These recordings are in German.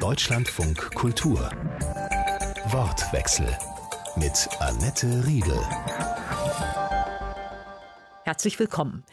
Deutschlandfunk Kultur. Wortwechsel mit Annette Riedel. Herzlich willkommen.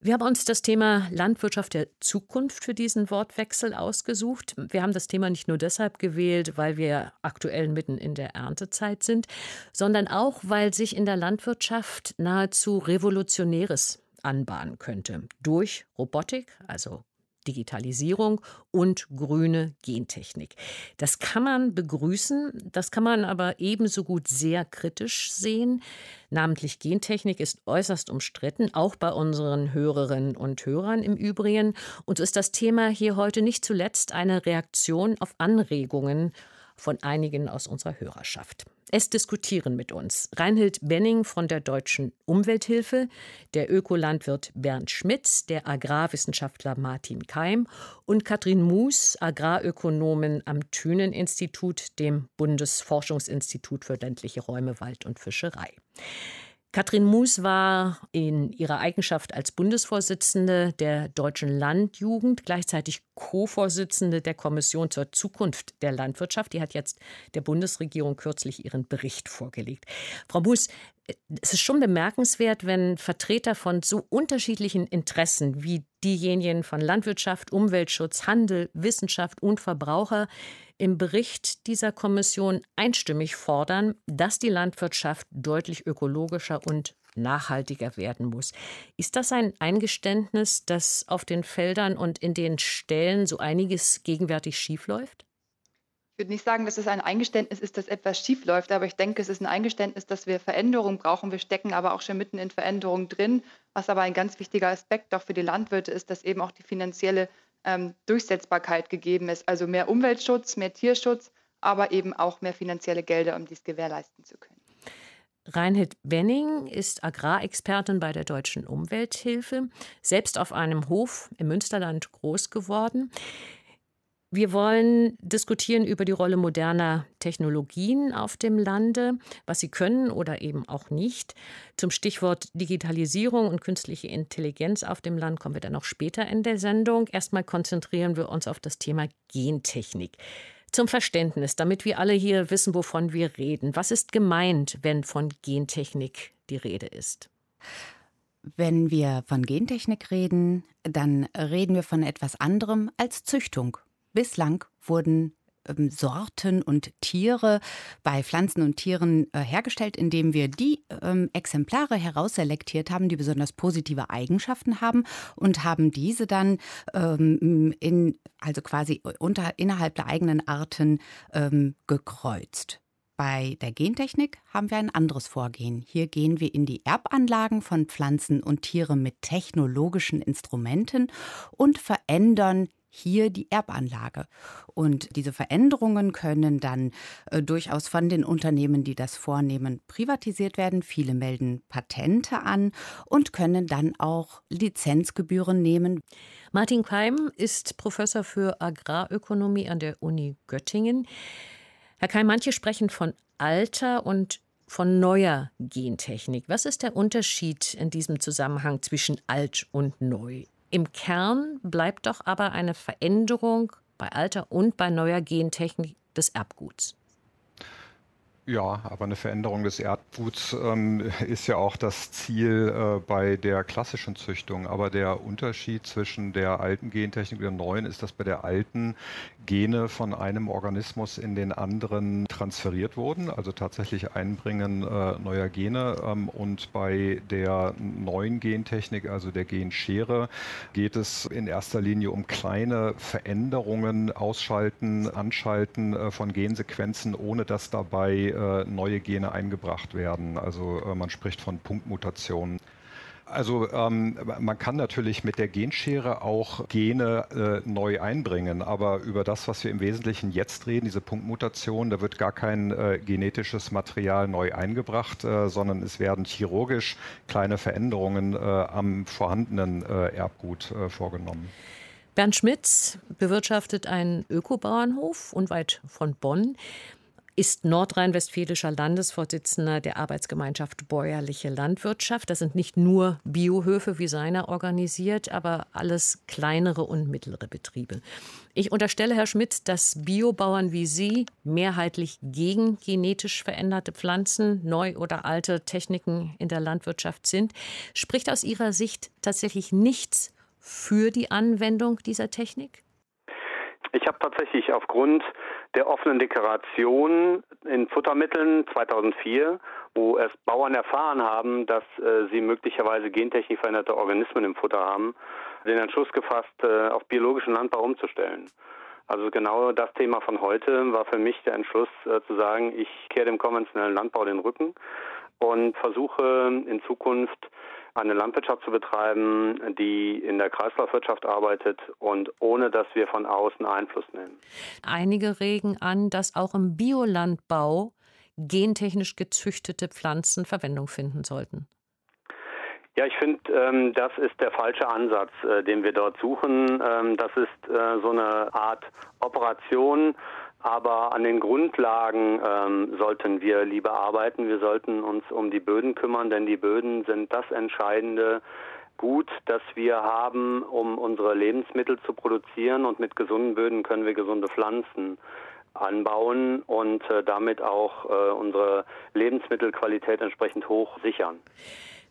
Wir haben uns das Thema Landwirtschaft der Zukunft für diesen Wortwechsel ausgesucht. Wir haben das Thema nicht nur deshalb gewählt, weil wir aktuell mitten in der Erntezeit sind, sondern auch, weil sich in der Landwirtschaft nahezu Revolutionäres anbahnen könnte. Durch Robotik, also Digitalisierung und grüne Gentechnik. Das kann man begrüßen, das kann man aber ebenso gut sehr kritisch sehen. Namentlich Gentechnik ist äußerst umstritten, auch bei unseren Hörerinnen und Hörern im Übrigen. Und so ist das Thema hier heute nicht zuletzt eine Reaktion auf Anregungen von einigen aus unserer Hörerschaft. Es diskutieren mit uns Reinhild Benning von der Deutschen Umwelthilfe, der Ökolandwirt Bernd Schmitz, der Agrarwissenschaftler Martin Keim und Katrin Moos, Agrarökonomin am Thünen-Institut, dem Bundesforschungsinstitut für ländliche Räume, Wald und Fischerei. Katrin Moos war in ihrer Eigenschaft als Bundesvorsitzende der Deutschen Landjugend gleichzeitig Co-Vorsitzende der Kommission zur Zukunft der Landwirtschaft. Die hat jetzt der Bundesregierung kürzlich ihren Bericht vorgelegt. Frau Moos, es ist schon bemerkenswert, wenn Vertreter von so unterschiedlichen Interessen wie diejenigen von Landwirtschaft, Umweltschutz, Handel, Wissenschaft und Verbraucher im Bericht dieser Kommission einstimmig fordern, dass die Landwirtschaft deutlich ökologischer und nachhaltiger werden muss. Ist das ein Eingeständnis, dass auf den Feldern und in den Stellen so einiges gegenwärtig schiefläuft? Ich würde nicht sagen, dass es ein Eingeständnis ist, dass etwas schiefläuft, aber ich denke, es ist ein Eingeständnis, dass wir Veränderungen brauchen. Wir stecken aber auch schon mitten in Veränderungen drin. Was aber ein ganz wichtiger Aspekt auch für die Landwirte ist, dass eben auch die finanzielle ähm, Durchsetzbarkeit gegeben ist. Also mehr Umweltschutz, mehr Tierschutz, aber eben auch mehr finanzielle Gelder, um dies gewährleisten zu können. Reinhild Benning ist Agrarexpertin bei der Deutschen Umwelthilfe, selbst auf einem Hof im Münsterland groß geworden. Wir wollen diskutieren über die Rolle moderner Technologien auf dem Lande, was sie können oder eben auch nicht. Zum Stichwort Digitalisierung und künstliche Intelligenz auf dem Land kommen wir dann noch später in der Sendung. Erstmal konzentrieren wir uns auf das Thema Gentechnik. Zum Verständnis, damit wir alle hier wissen, wovon wir reden. Was ist gemeint, wenn von Gentechnik die Rede ist? Wenn wir von Gentechnik reden, dann reden wir von etwas anderem als Züchtung. Bislang wurden ähm, Sorten und Tiere bei Pflanzen und Tieren äh, hergestellt, indem wir die ähm, Exemplare herausselektiert haben, die besonders positive Eigenschaften haben und haben diese dann ähm, in, also quasi unter, innerhalb der eigenen Arten ähm, gekreuzt. Bei der Gentechnik haben wir ein anderes Vorgehen. Hier gehen wir in die Erbanlagen von Pflanzen und Tieren mit technologischen Instrumenten und verändern hier die Erbanlage. Und diese Veränderungen können dann äh, durchaus von den Unternehmen, die das vornehmen, privatisiert werden. Viele melden Patente an und können dann auch Lizenzgebühren nehmen. Martin Keim ist Professor für Agrarökonomie an der Uni Göttingen. Herr Keim, manche sprechen von alter und von neuer Gentechnik. Was ist der Unterschied in diesem Zusammenhang zwischen alt und neu? Im Kern bleibt doch aber eine Veränderung bei alter und bei neuer Gentechnik des Erbguts. Ja, aber eine Veränderung des Erdguts ähm, ist ja auch das Ziel äh, bei der klassischen Züchtung. Aber der Unterschied zwischen der alten Gentechnik und der neuen ist, dass bei der alten Gene von einem Organismus in den anderen transferiert wurden, also tatsächlich Einbringen äh, neuer Gene. Ähm, und bei der neuen Gentechnik, also der Genschere, geht es in erster Linie um kleine Veränderungen, Ausschalten, Anschalten äh, von Gensequenzen, ohne dass dabei äh, neue Gene eingebracht werden. Also äh, man spricht von Punktmutationen. Also ähm, man kann natürlich mit der Genschere auch Gene äh, neu einbringen, aber über das, was wir im Wesentlichen jetzt reden, diese Punktmutation, da wird gar kein äh, genetisches Material neu eingebracht, äh, sondern es werden chirurgisch kleine Veränderungen äh, am vorhandenen Erbgut vorgenommen. Bernd Schmitz bewirtschaftet einen Ökobauernhof unweit von Bonn. Ist nordrhein-westfälischer Landesvorsitzender der Arbeitsgemeinschaft Bäuerliche Landwirtschaft. Das sind nicht nur Biohöfe, wie seiner organisiert, aber alles kleinere und mittlere Betriebe. Ich unterstelle, Herr Schmidt, dass Biobauern wie Sie mehrheitlich gegen genetisch veränderte Pflanzen, neu oder alte Techniken in der Landwirtschaft sind. Spricht aus Ihrer Sicht tatsächlich nichts für die Anwendung dieser Technik? Ich habe tatsächlich aufgrund der offenen Deklaration in Futtermitteln 2004, wo es Bauern erfahren haben, dass äh, sie möglicherweise gentechnisch veränderte Organismen im Futter haben, den Entschluss gefasst, äh, auf biologischen Landbau umzustellen. Also genau das Thema von heute war für mich der Entschluss äh, zu sagen, ich kehre dem konventionellen Landbau den Rücken und versuche in Zukunft eine Landwirtschaft zu betreiben, die in der Kreislaufwirtschaft arbeitet und ohne dass wir von außen Einfluss nehmen. Einige regen an, dass auch im Biolandbau gentechnisch gezüchtete Pflanzen Verwendung finden sollten. Ja, ich finde, ähm, das ist der falsche Ansatz, äh, den wir dort suchen. Ähm, das ist äh, so eine Art Operation, aber an den Grundlagen ähm, sollten wir lieber arbeiten. Wir sollten uns um die Böden kümmern, denn die Böden sind das entscheidende Gut, das wir haben, um unsere Lebensmittel zu produzieren. Und mit gesunden Böden können wir gesunde Pflanzen anbauen und äh, damit auch äh, unsere Lebensmittelqualität entsprechend hoch sichern.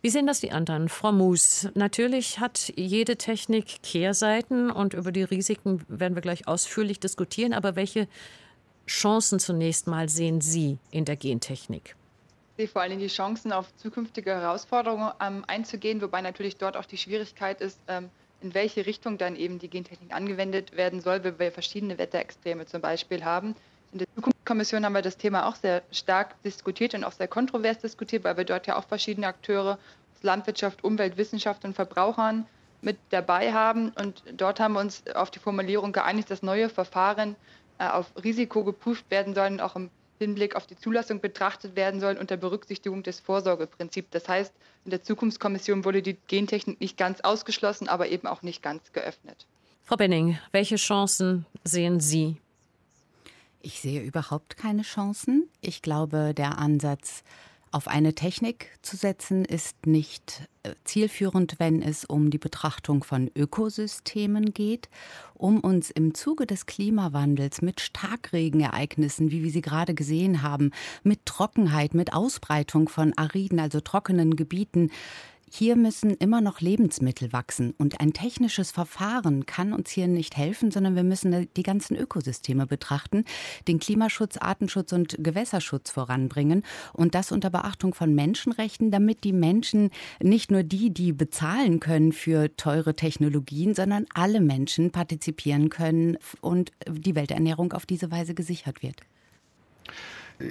Wie sehen das die anderen? Frau Moos, natürlich hat jede Technik Kehrseiten und über die Risiken werden wir gleich ausführlich diskutieren. Aber welche Chancen zunächst mal sehen Sie in der Gentechnik? Vor allem die Chancen, auf zukünftige Herausforderungen ähm, einzugehen, wobei natürlich dort auch die Schwierigkeit ist, ähm, in welche Richtung dann eben die Gentechnik angewendet werden soll, weil wir verschiedene Wetterextreme zum Beispiel haben. In der Zukunftskommission haben wir das Thema auch sehr stark diskutiert und auch sehr kontrovers diskutiert, weil wir dort ja auch verschiedene Akteure aus Landwirtschaft, Umwelt, Wissenschaft und Verbrauchern mit dabei haben. Und dort haben wir uns auf die Formulierung geeinigt, dass neue Verfahren auf Risiko geprüft werden sollen, auch im Hinblick auf die Zulassung betrachtet werden sollen unter Berücksichtigung des Vorsorgeprinzips. Das heißt, in der Zukunftskommission wurde die Gentechnik nicht ganz ausgeschlossen, aber eben auch nicht ganz geöffnet. Frau Benning, welche Chancen sehen Sie ich sehe überhaupt keine Chancen. Ich glaube, der Ansatz, auf eine Technik zu setzen, ist nicht äh, zielführend, wenn es um die Betrachtung von Ökosystemen geht, um uns im Zuge des Klimawandels mit Starkregenereignissen, wie wir sie gerade gesehen haben, mit Trockenheit, mit Ausbreitung von ariden, also trockenen Gebieten, hier müssen immer noch Lebensmittel wachsen und ein technisches Verfahren kann uns hier nicht helfen, sondern wir müssen die ganzen Ökosysteme betrachten, den Klimaschutz, Artenschutz und Gewässerschutz voranbringen und das unter Beachtung von Menschenrechten, damit die Menschen nicht nur die, die bezahlen können für teure Technologien, sondern alle Menschen partizipieren können und die Welternährung auf diese Weise gesichert wird.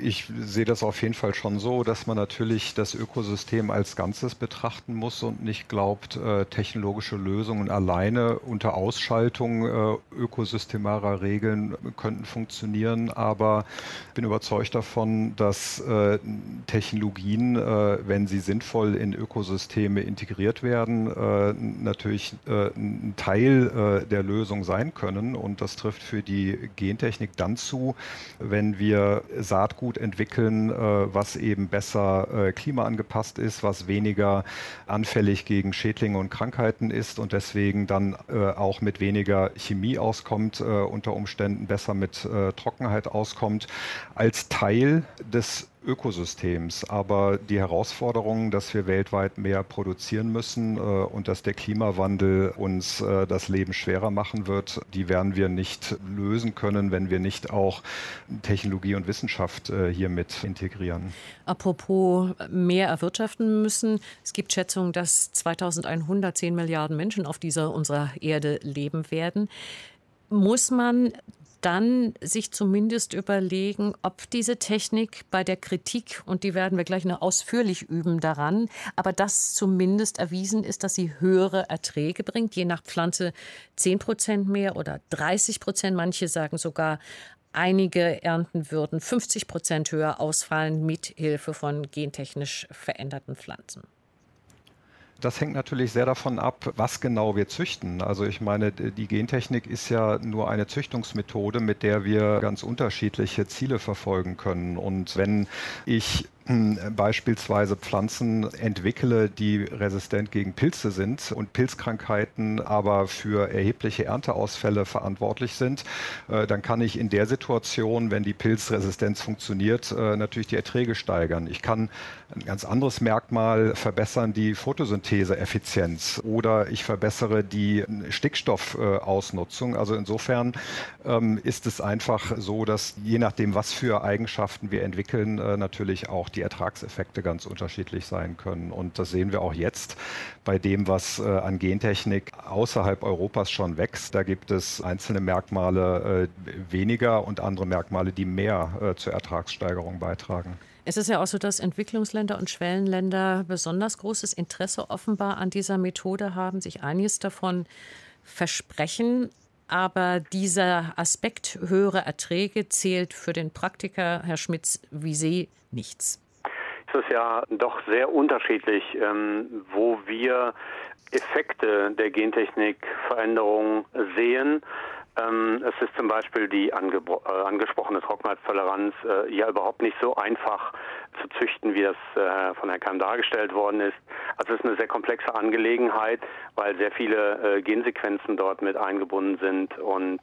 Ich sehe das auf jeden Fall schon so, dass man natürlich das Ökosystem als Ganzes betrachten muss und nicht glaubt, äh, technologische Lösungen alleine unter Ausschaltung äh, ökosystemarer Regeln könnten funktionieren. Aber ich bin überzeugt davon, dass äh, Technologien, wenn sie sinnvoll in Ökosysteme integriert werden, natürlich ein Teil der Lösung sein können. Und das trifft für die Gentechnik dann zu, wenn wir Saatgut gut entwickeln, äh, was eben besser äh, klimaangepasst ist, was weniger anfällig gegen Schädlinge und Krankheiten ist und deswegen dann äh, auch mit weniger Chemie auskommt, unter Umständen besser mit Trockenheit auskommt, als Teil des Ökosystems. Aber die Herausforderung, dass wir weltweit mehr produzieren müssen äh, und dass der Klimawandel uns äh, das Leben schwerer machen wird, die werden wir nicht lösen können, wenn wir nicht auch Technologie und Wissenschaft äh, hier mit integrieren. Apropos mehr erwirtschaften müssen. Es gibt Schätzungen, dass 2100 10 Milliarden Menschen auf dieser unserer Erde leben werden. Muss man dann sich zumindest überlegen, ob diese Technik bei der Kritik, und die werden wir gleich noch ausführlich üben daran, aber das zumindest erwiesen ist, dass sie höhere Erträge bringt, je nach Pflanze 10 Prozent mehr oder 30 Prozent. Manche sagen sogar, einige Ernten würden 50 Prozent höher ausfallen mit Hilfe von gentechnisch veränderten Pflanzen. Das hängt natürlich sehr davon ab, was genau wir züchten. Also ich meine, die Gentechnik ist ja nur eine Züchtungsmethode, mit der wir ganz unterschiedliche Ziele verfolgen können. Und wenn ich beispielsweise Pflanzen entwickle, die resistent gegen Pilze sind und Pilzkrankheiten aber für erhebliche Ernteausfälle verantwortlich sind, äh, dann kann ich in der Situation, wenn die Pilzresistenz funktioniert, äh, natürlich die Erträge steigern. Ich kann ein ganz anderes Merkmal verbessern, die Photosyntheseeffizienz oder ich verbessere die Stickstoffausnutzung. Also insofern ähm, ist es einfach so, dass je nachdem, was für Eigenschaften wir entwickeln, äh, natürlich auch die Ertragseffekte ganz unterschiedlich sein können. Und das sehen wir auch jetzt bei dem, was äh, an Gentechnik außerhalb Europas schon wächst. Da gibt es einzelne Merkmale äh, weniger und andere Merkmale, die mehr äh, zur Ertragssteigerung beitragen. Es ist ja auch so, dass Entwicklungsländer und Schwellenländer besonders großes Interesse offenbar an dieser Methode haben, sich einiges davon versprechen. Aber dieser Aspekt höhere Erträge zählt für den Praktiker, Herr Schmitz, wie Sie nichts ist es ja doch sehr unterschiedlich, ähm, wo wir Effekte der Gentechnikveränderung sehen. Ähm, es ist zum Beispiel die äh, angesprochene Trockenheitstoleranz äh, ja überhaupt nicht so einfach zu züchten, wie das äh, von Herrn Kamm dargestellt worden ist. Also es ist eine sehr komplexe Angelegenheit, weil sehr viele Gensequenzen dort mit eingebunden sind und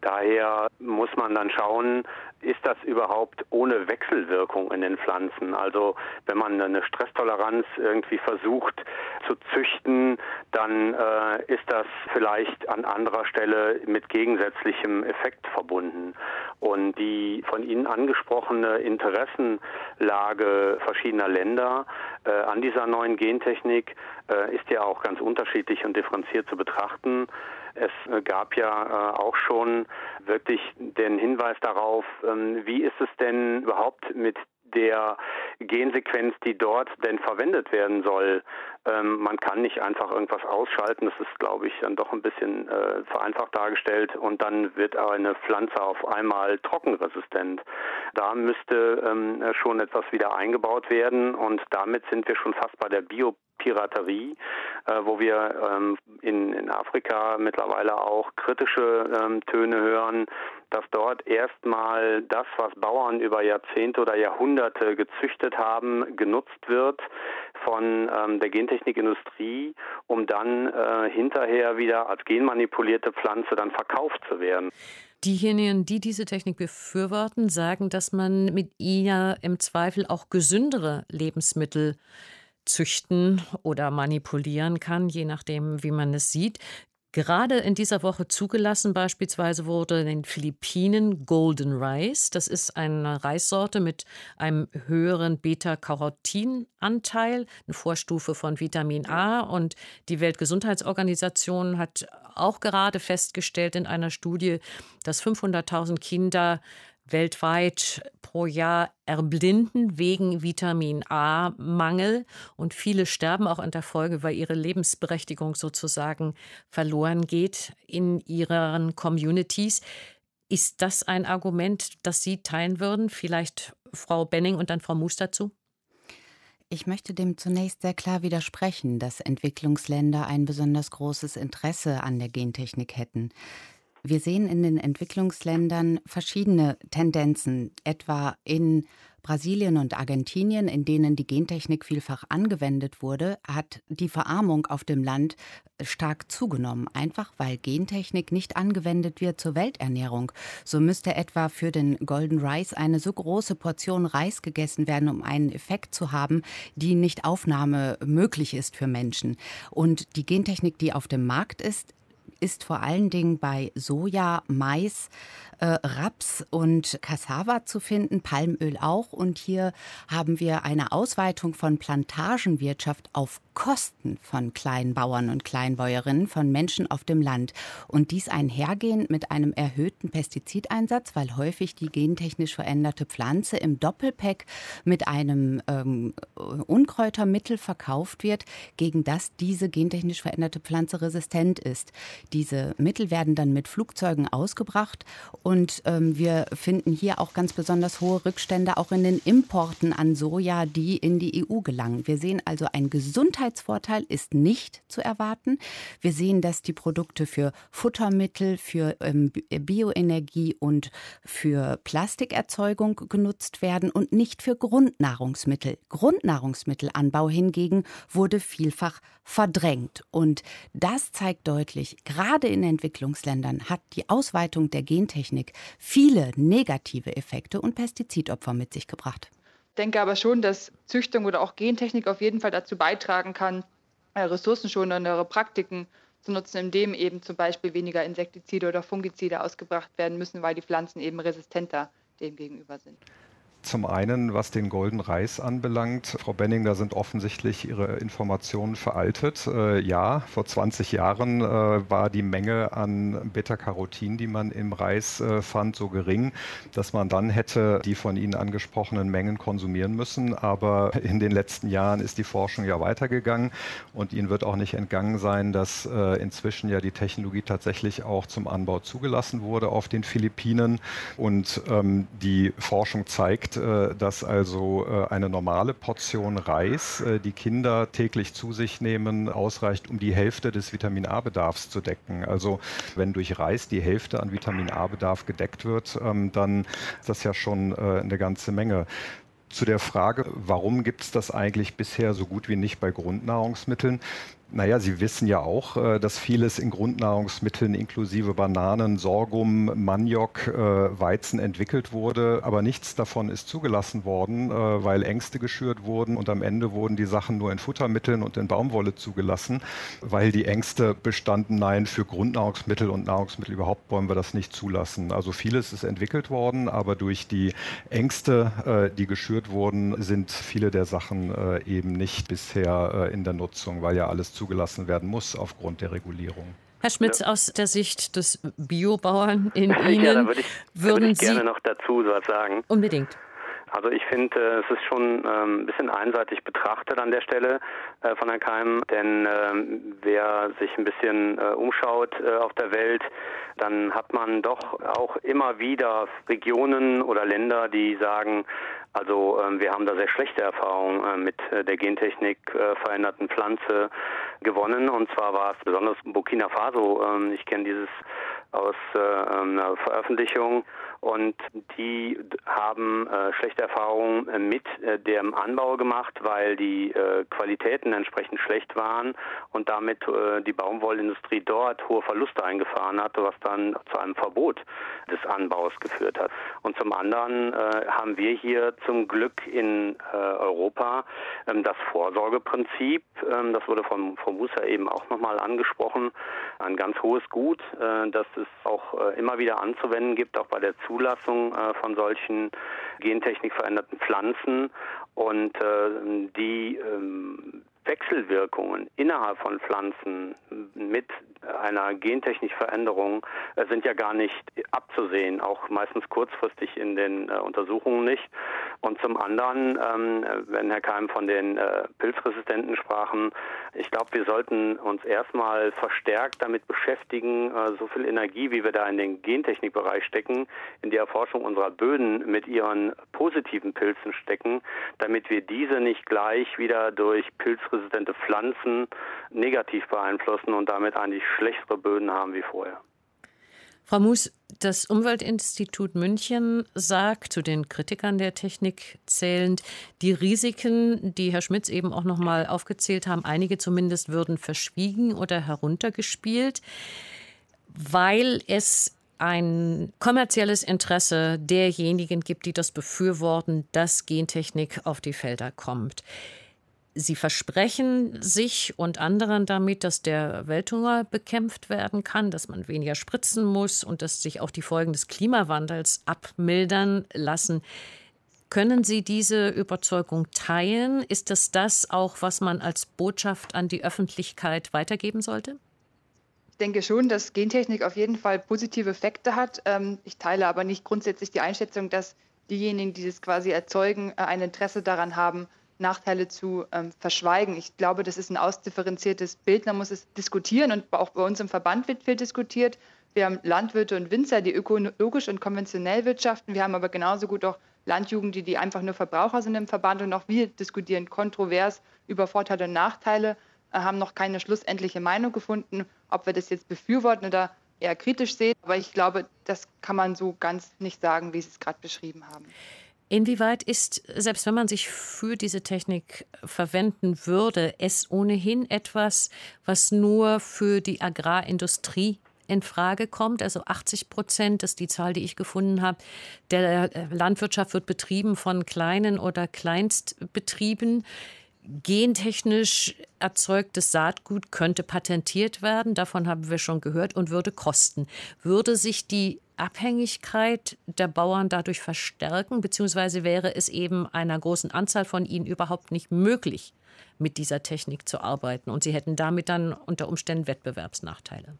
daher muss man dann schauen, ist das überhaupt ohne Wechselwirkung in den Pflanzen? Also wenn man eine Stresstoleranz irgendwie versucht zu züchten, dann äh, ist das vielleicht an anderer Stelle mit gegensätzlichem Effekt verbunden. Und die von Ihnen angesprochene Interessenlage verschiedener Länder äh, an dieser neuen Gentechnik äh, ist ja auch ganz unterschiedlich und differenziert zu betrachten. Es äh, gab ja äh, auch schon wirklich den Hinweis darauf, ähm, wie ist es denn überhaupt mit der Gensequenz, die dort denn verwendet werden soll. Ähm, man kann nicht einfach irgendwas ausschalten. Das ist, glaube ich, dann doch ein bisschen äh, vereinfacht dargestellt und dann wird eine Pflanze auf einmal trockenresistent. Da müsste ähm, schon etwas wieder eingebaut werden und damit sind wir schon fast bei der Bio Piraterie, äh, wo wir ähm, in, in Afrika mittlerweile auch kritische ähm, Töne hören, dass dort erstmal das, was Bauern über Jahrzehnte oder Jahrhunderte gezüchtet haben, genutzt wird von ähm, der Gentechnikindustrie, um dann äh, hinterher wieder als genmanipulierte Pflanze dann verkauft zu werden. Diejenigen, die diese Technik befürworten, sagen, dass man mit ihr im Zweifel auch gesündere Lebensmittel züchten oder manipulieren kann, je nachdem, wie man es sieht. Gerade in dieser Woche zugelassen beispielsweise wurde in den Philippinen Golden Rice. Das ist eine Reissorte mit einem höheren Beta-Carotin-Anteil, eine Vorstufe von Vitamin A. Und die Weltgesundheitsorganisation hat auch gerade festgestellt in einer Studie, dass 500.000 Kinder weltweit pro Jahr erblinden wegen Vitamin A-Mangel und viele sterben auch in der Folge, weil ihre Lebensberechtigung sozusagen verloren geht in ihren Communities. Ist das ein Argument, das Sie teilen würden? Vielleicht Frau Benning und dann Frau Moos dazu? Ich möchte dem zunächst sehr klar widersprechen, dass Entwicklungsländer ein besonders großes Interesse an der Gentechnik hätten. Wir sehen in den Entwicklungsländern verschiedene Tendenzen, etwa in Brasilien und Argentinien, in denen die Gentechnik vielfach angewendet wurde, hat die Verarmung auf dem Land stark zugenommen, einfach weil Gentechnik nicht angewendet wird zur Welternährung. So müsste etwa für den Golden Rice eine so große Portion Reis gegessen werden, um einen Effekt zu haben, die nicht Aufnahme möglich ist für Menschen. Und die Gentechnik, die auf dem Markt ist, ist vor allen Dingen bei Soja, Mais, äh, Raps und Cassava zu finden, Palmöl auch. Und hier haben wir eine Ausweitung von Plantagenwirtschaft auf Kosten von Kleinbauern und Kleinbäuerinnen, von Menschen auf dem Land. Und dies einhergehend mit einem erhöhten Pestizideinsatz, weil häufig die gentechnisch veränderte Pflanze im Doppelpack mit einem ähm, Unkräutermittel verkauft wird, gegen das diese gentechnisch veränderte Pflanze resistent ist. Diese Mittel werden dann mit Flugzeugen ausgebracht Und ähm, wir finden hier auch ganz besonders hohe Rückstände auch in den Importen an Soja, die in die EU gelangen. Wir sehen also, ein Gesundheitsvorteil ist nicht zu erwarten. Wir sehen, dass die Produkte für Futtermittel, für ähm, Bioenergie und für Plastikerzeugung genutzt werden und nicht für Grundnahrungsmittel. Grundnahrungsmittelanbau hingegen wurde vielfach verdrängt. Und das zeigt deutlich, gerade in Entwicklungsländern hat die Ausweitung der Gentechnik viele negative Effekte und Pestizidopfer mit sich gebracht. Ich denke aber schon, dass Züchtung oder auch Gentechnik auf jeden Fall dazu beitragen kann, äh, ressourcenschonendere Praktiken zu nutzen, indem eben zum Beispiel weniger Insektizide oder Fungizide ausgebracht werden müssen, weil die Pflanzen eben resistenter dem gegenüber sind. Zum einen, was den Golden Reis anbelangt, Frau Benning, da sind offensichtlich Ihre Informationen veraltet. Äh, ja, vor 20 Jahren äh, war die Menge an Beta-Carotin, die man im Reis äh, fand, so gering, dass man dann hätte die von Ihnen angesprochenen Mengen konsumieren müssen. Aber in den letzten Jahren ist die Forschung ja weitergegangen und Ihnen wird auch nicht entgangen sein, dass äh, inzwischen ja die Technologie tatsächlich auch zum Anbau zugelassen wurde auf den Philippinen und ähm, die Forschung zeigt, zeigt, äh, dass also äh, eine normale Portion Reis, äh, die Kinder täglich zu sich nehmen, ausreicht, um die Hälfte des Vitamin A-Bedarfs zu decken. Also wenn durch Reis die Hälfte an Vitamin A-Bedarf gedeckt wird, ähm, dann ist das ja schon eine ganze Menge zu der Frage, warum gibt es das eigentlich bisher so gut wie nicht bei Grundnahrungsmitteln? Naja, Sie wissen ja auch, äh, dass vieles in Grundnahrungsmitteln inklusive Bananen, Sorghum, Maniok, äh, Weizen entwickelt wurde, aber nichts davon ist zugelassen worden, äh, weil Ängste geschürt wurden. Und am Ende wurden die Sachen nur in Futtermitteln und in Baumwolle zugelassen, weil die Ängste bestanden, nein, für Grundnahrungsmittel und Nahrungsmittel überhaupt wollen wir das nicht zulassen. Also vieles ist entwickelt worden, aber durch die Ängste, die geschürt wurden, sind viele der Sachen eben nicht bisher in der Nutzung, weil ja alles zugelassen werden muss aufgrund der Regulierung. Herr Schmitz, ja. aus der Sicht des Biobauern in Ihnen, ja, würde ich, würden würde ich gerne noch dazu was sagen. Unbedingt. Also ich finde, es ist schon ähm, ein bisschen einseitig betrachtet an der Stelle äh, von Herrn Keim, denn ähm, wer sich ein bisschen äh, umschaut äh, auf der Welt, dann hat man doch auch immer wieder Regionen oder Länder, die sagen, also ähm, wir haben da sehr schlechte Erfahrungen äh, mit äh, der Gentechnik äh, veränderten Pflanze gewonnen. Und zwar war es besonders Burkina Faso. Ähm, ich kenne dieses aus äh, einer Veröffentlichung und die haben äh, schlechte Erfahrungen äh, mit äh, dem Anbau gemacht, weil die äh, Qualitäten entsprechend schlecht waren und damit äh, die Baumwollindustrie dort hohe Verluste eingefahren hatte, was dann zu einem Verbot des Anbaus geführt hat. Und zum anderen äh, haben wir hier zum Glück in Europa ähm, das Vorsorgeprinzip, ähm, das wurde von Frau Musa eben auch nochmal angesprochen, ein ganz hohes Gut, das es auch immer wieder anzuwenden gibt, auch bei der Zulassung äh, von solchen gentechnik veränderten Pflanzen. Und äh, die ähm, Wechselwirkungen innerhalb von Pflanzen mit einer gentechnischen Veränderung äh, sind ja gar nicht abzusehen, auch meistens kurzfristig in den äh, Untersuchungen nicht. Und zum anderen, ähm, wenn Herr Keim von den äh, Pilzresistenten sprachen, ich glaube, wir sollten uns erstmal verstärkt damit beschäftigen, äh, so viel Energie, wie wir da in den Gentechnikbereich stecken, in die Erforschung unserer Böden mit ihren positiven Pilzen stecken, damit wir diese nicht gleich wieder durch pilzresistente Pflanzen negativ beeinflussen und damit eigentlich schlechtere Böden haben wie vorher. Frau Mus, das Umweltinstitut München sagt zu den Kritikern der Technik zählend, die Risiken, die Herr Schmitz eben auch noch mal aufgezählt haben, einige zumindest würden verschwiegen oder heruntergespielt, weil es ein kommerzielles Interesse derjenigen gibt, die das befürworten, dass Gentechnik auf die Felder kommt. Sie versprechen sich und anderen damit, dass der Welthunger bekämpft werden kann, dass man weniger spritzen muss und dass sich auch die Folgen des Klimawandels abmildern lassen. Können Sie diese Überzeugung teilen? Ist das das auch, was man als Botschaft an die Öffentlichkeit weitergeben sollte? Ich denke schon, dass Gentechnik auf jeden Fall positive Effekte hat. Ähm, ich teile aber nicht grundsätzlich die Einschätzung, dass diejenigen, die das quasi erzeugen, äh, ein Interesse daran haben, Nachteile zu ähm, verschweigen. Ich glaube, das ist ein ausdifferenziertes Bild. Man muss es diskutieren und auch bei uns im Verband wird viel diskutiert. Wir haben Landwirte und Winzer, die ökologisch und konventionell wirtschaften. Wir haben aber genauso gut auch Landjugend, die, die einfach nur Verbraucher sind im Verband. Und auch wir diskutieren kontrovers über Vorteile und Nachteile, äh, haben noch keine schlussendliche Meinung gefunden, ob wir das jetzt befürworten oder eher kritisch sehen. Aber ich glaube, das kann man so ganz nicht sagen, wie Sie es gerade beschrieben haben. Inwieweit ist, selbst wenn man sich für diese Technik verwenden würde, es ohnehin etwas, was nur für die Agrarindustrie in Frage kommt. Also 80 Prozent ist die Zahl, die ich gefunden habe. Der äh, Landwirtschaft wird betrieben von kleinen oder Kleinstbetrieben. Gentechnisch erzeugtes Saatgut könnte patentiert werden, davon haben wir schon gehört, und würde kosten. Würde sich die Abhängigkeit der Bauern dadurch verstärken, beziehungsweise wäre es eben einer großen Anzahl von ihnen überhaupt nicht möglich, mit dieser Technik zu arbeiten und sie hätten damit dann unter Umständen Wettbewerbsnachteile?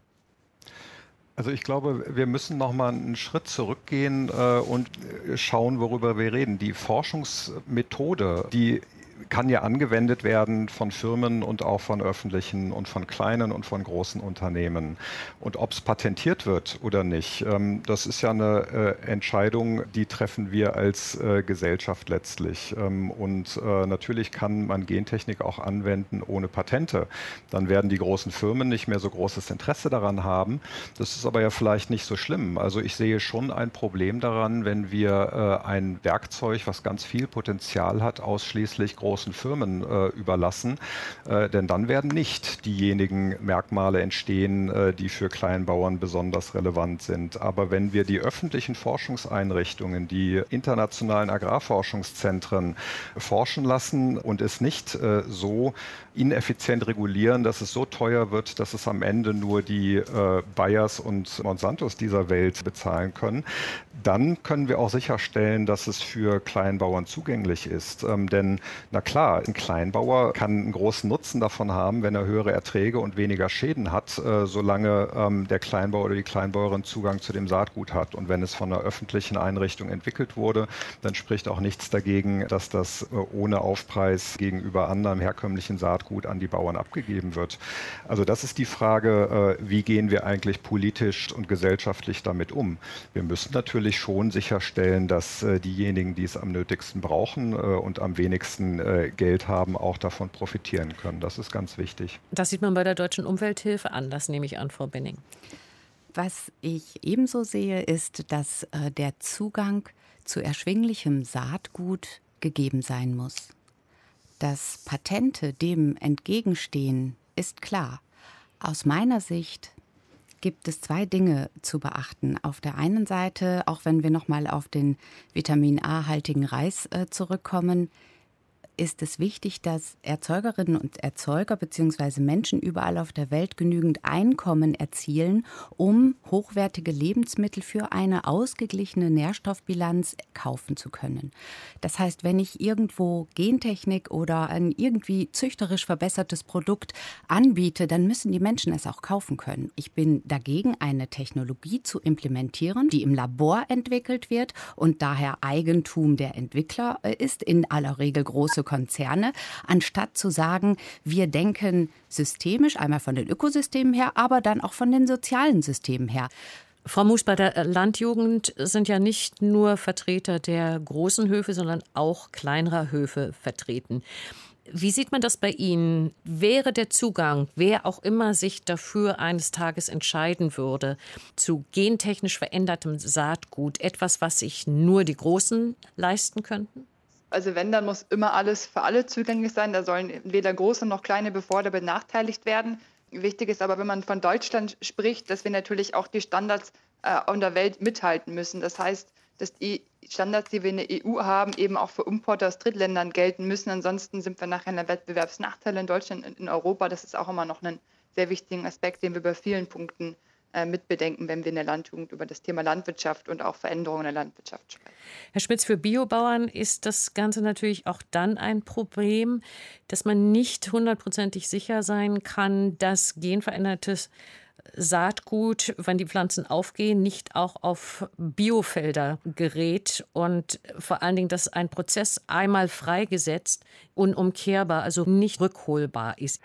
Also ich glaube, wir müssen noch mal einen Schritt zurückgehen äh, und schauen, worüber wir reden. Die Forschungsmethode, die kann ja angewendet werden von Firmen und auch von öffentlichen und von kleinen und von großen Unternehmen. Und ob es patentiert wird oder nicht, ähm, das ist ja eine äh, Entscheidung, die treffen wir als äh, Gesellschaft letztlich. Ähm, und äh, natürlich kann man Gentechnik auch anwenden ohne Patente. Dann werden die großen Firmen nicht mehr so großes Interesse daran haben. Das ist aber ja vielleicht nicht so schlimm. Also ich sehe schon ein Problem daran, wenn wir ein Werkzeug, was ganz viel Potenzial hat, ausschließlich groß großen Firmen äh, überlassen, äh, denn dann werden nicht diejenigen Merkmale entstehen, äh, die für Kleinbauern besonders relevant sind. Aber wenn wir die öffentlichen Forschungseinrichtungen, die internationalen Agrarforschungszentren forschen lassen und es nicht äh, so ineffizient regulieren, dass es so teuer wird, dass es am Ende nur die äh, Bayers und Monsantos dieser Welt bezahlen können, dann können wir auch sicherstellen, dass es für Kleinbauern zugänglich ist. Ähm, denn na klar, ein Kleinbauer kann einen großen Nutzen davon haben, wenn er höhere Erträge und weniger Schäden hat, äh, solange ähm, der Kleinbauer oder die Kleinbäuerin Zugang zu dem Saatgut hat. Und wenn es von einer öffentlichen Einrichtung entwickelt wurde, dann spricht auch nichts dagegen, dass das äh, ohne Aufpreis gegenüber anderem herkömmlichen Saatgut an die Bauern abgegeben wird. Also das ist die Frage, äh, wie gehen wir eigentlich politisch und gesellschaftlich damit um? Wir müssen natürlich schon sicherstellen, dass äh, diejenigen, die es am nötigsten brauchen äh, und am wenigsten äh, Geld haben, auch davon profitieren können. Das ist ganz wichtig. Das sieht man bei der Deutschen Umwelthilfe anders, nehme ich an, Frau Benning. Was ich ebenso sehe, ist, dass äh, der Zugang zu erschwinglichem Saatgut gegeben sein muss. Dass Patente dem entgegenstehen, ist klar. Aus meiner Sicht gibt es zwei Dinge zu beachten. Auf der einen Seite, auch wenn wir nochmal auf den Vitamin A-haltigen Reis äh, zurückkommen, ist es wichtig, dass Erzeugerinnen und Erzeuger bzw. Menschen überall auf der Welt genügend Einkommen erzielen, um hochwertige Lebensmittel für eine ausgeglichene Nährstoffbilanz kaufen zu können. Das heißt, wenn ich irgendwo Gentechnik oder ein irgendwie züchterisch verbessertes Produkt anbiete, dann müssen die Menschen es auch kaufen können. Ich bin dagegen, eine Technologie zu implementieren, die im Labor entwickelt wird und daher Eigentum der Entwickler äh, ist, in aller Regel große Konzerne, anstatt zu sagen, wir denken systemisch, einmal von den Ökosystemen her, aber dann auch von den sozialen Systemen her. Frau Mus, bei der Landjugend sind ja nicht nur Vertreter der großen Höfe, sondern auch kleinerer Höfe vertreten. Wie sieht man das bei Ihnen? Wäre der Zugang, wer auch immer sich dafür eines Tages entscheiden würde, zu gentechnisch verändertem Saatgut etwas, was sich nur die Großen leisten könnten? Also wenn, dann muss immer alles für alle zugänglich sein. Da sollen weder große noch kleine Bevorder benachteiligt werden. Wichtig ist aber, wenn man von Deutschland spricht, dass wir natürlich auch die Standards äh, der Welt mithalten müssen. Das heißt, dass die Standards, die wir in der EU haben, eben auch für Importe aus Drittländern gelten müssen. Ansonsten sind wir nachher in der Wettbewerbsnachteil in Deutschland und in Europa. Das ist auch immer noch ein sehr wichtiger Aspekt, den wir bei vielen Punkten mitbedenken, wenn wir in der Landjugend über das Thema Landwirtschaft und auch Veränderungen in der Landwirtschaft sprechen. Herr Spitz, für Biobauern ist das Ganze natürlich auch dann ein Problem, dass man nicht hundertprozentig sicher sein kann, dass genverändertes Saatgut, wenn die Pflanzen aufgehen, nicht auch auf Biofelder gerät und vor allen Dingen, dass ein Prozess einmal freigesetzt unumkehrbar, also nicht rückholbar ist.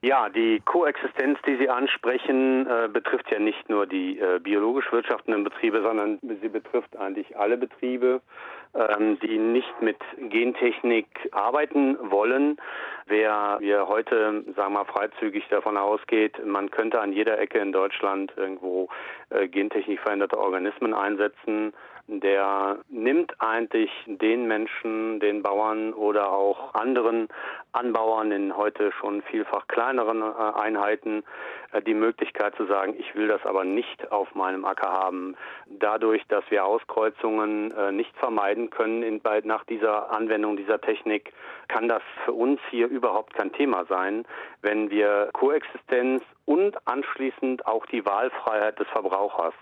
Ja, die Koexistenz, die Sie ansprechen, äh, betrifft ja nicht nur die äh, biologisch wirtschaftenden Betriebe, sondern sie betrifft eigentlich alle Betriebe, ähm, die nicht mit Gentechnik arbeiten wollen. Wer wir heute, sagen wir mal, freizügig davon ausgeht, man könnte an jeder Ecke in Deutschland irgendwo äh, gentechnisch veränderte Organismen einsetzen, der nimmt eigentlich den Menschen, den Bauern oder auch anderen Anbauern in heute schon vielfach kleineren äh, Einheiten die Möglichkeit zu sagen, ich will das aber nicht auf meinem Acker haben. Dadurch, dass wir Auskreuzungen äh, nicht vermeiden können in, bei, nach dieser Anwendung dieser Technik, kann das für uns hier überhaupt kein Thema sein, wenn wir Koexistenz und anschließend auch die Wahlfreiheit des Verbrauchers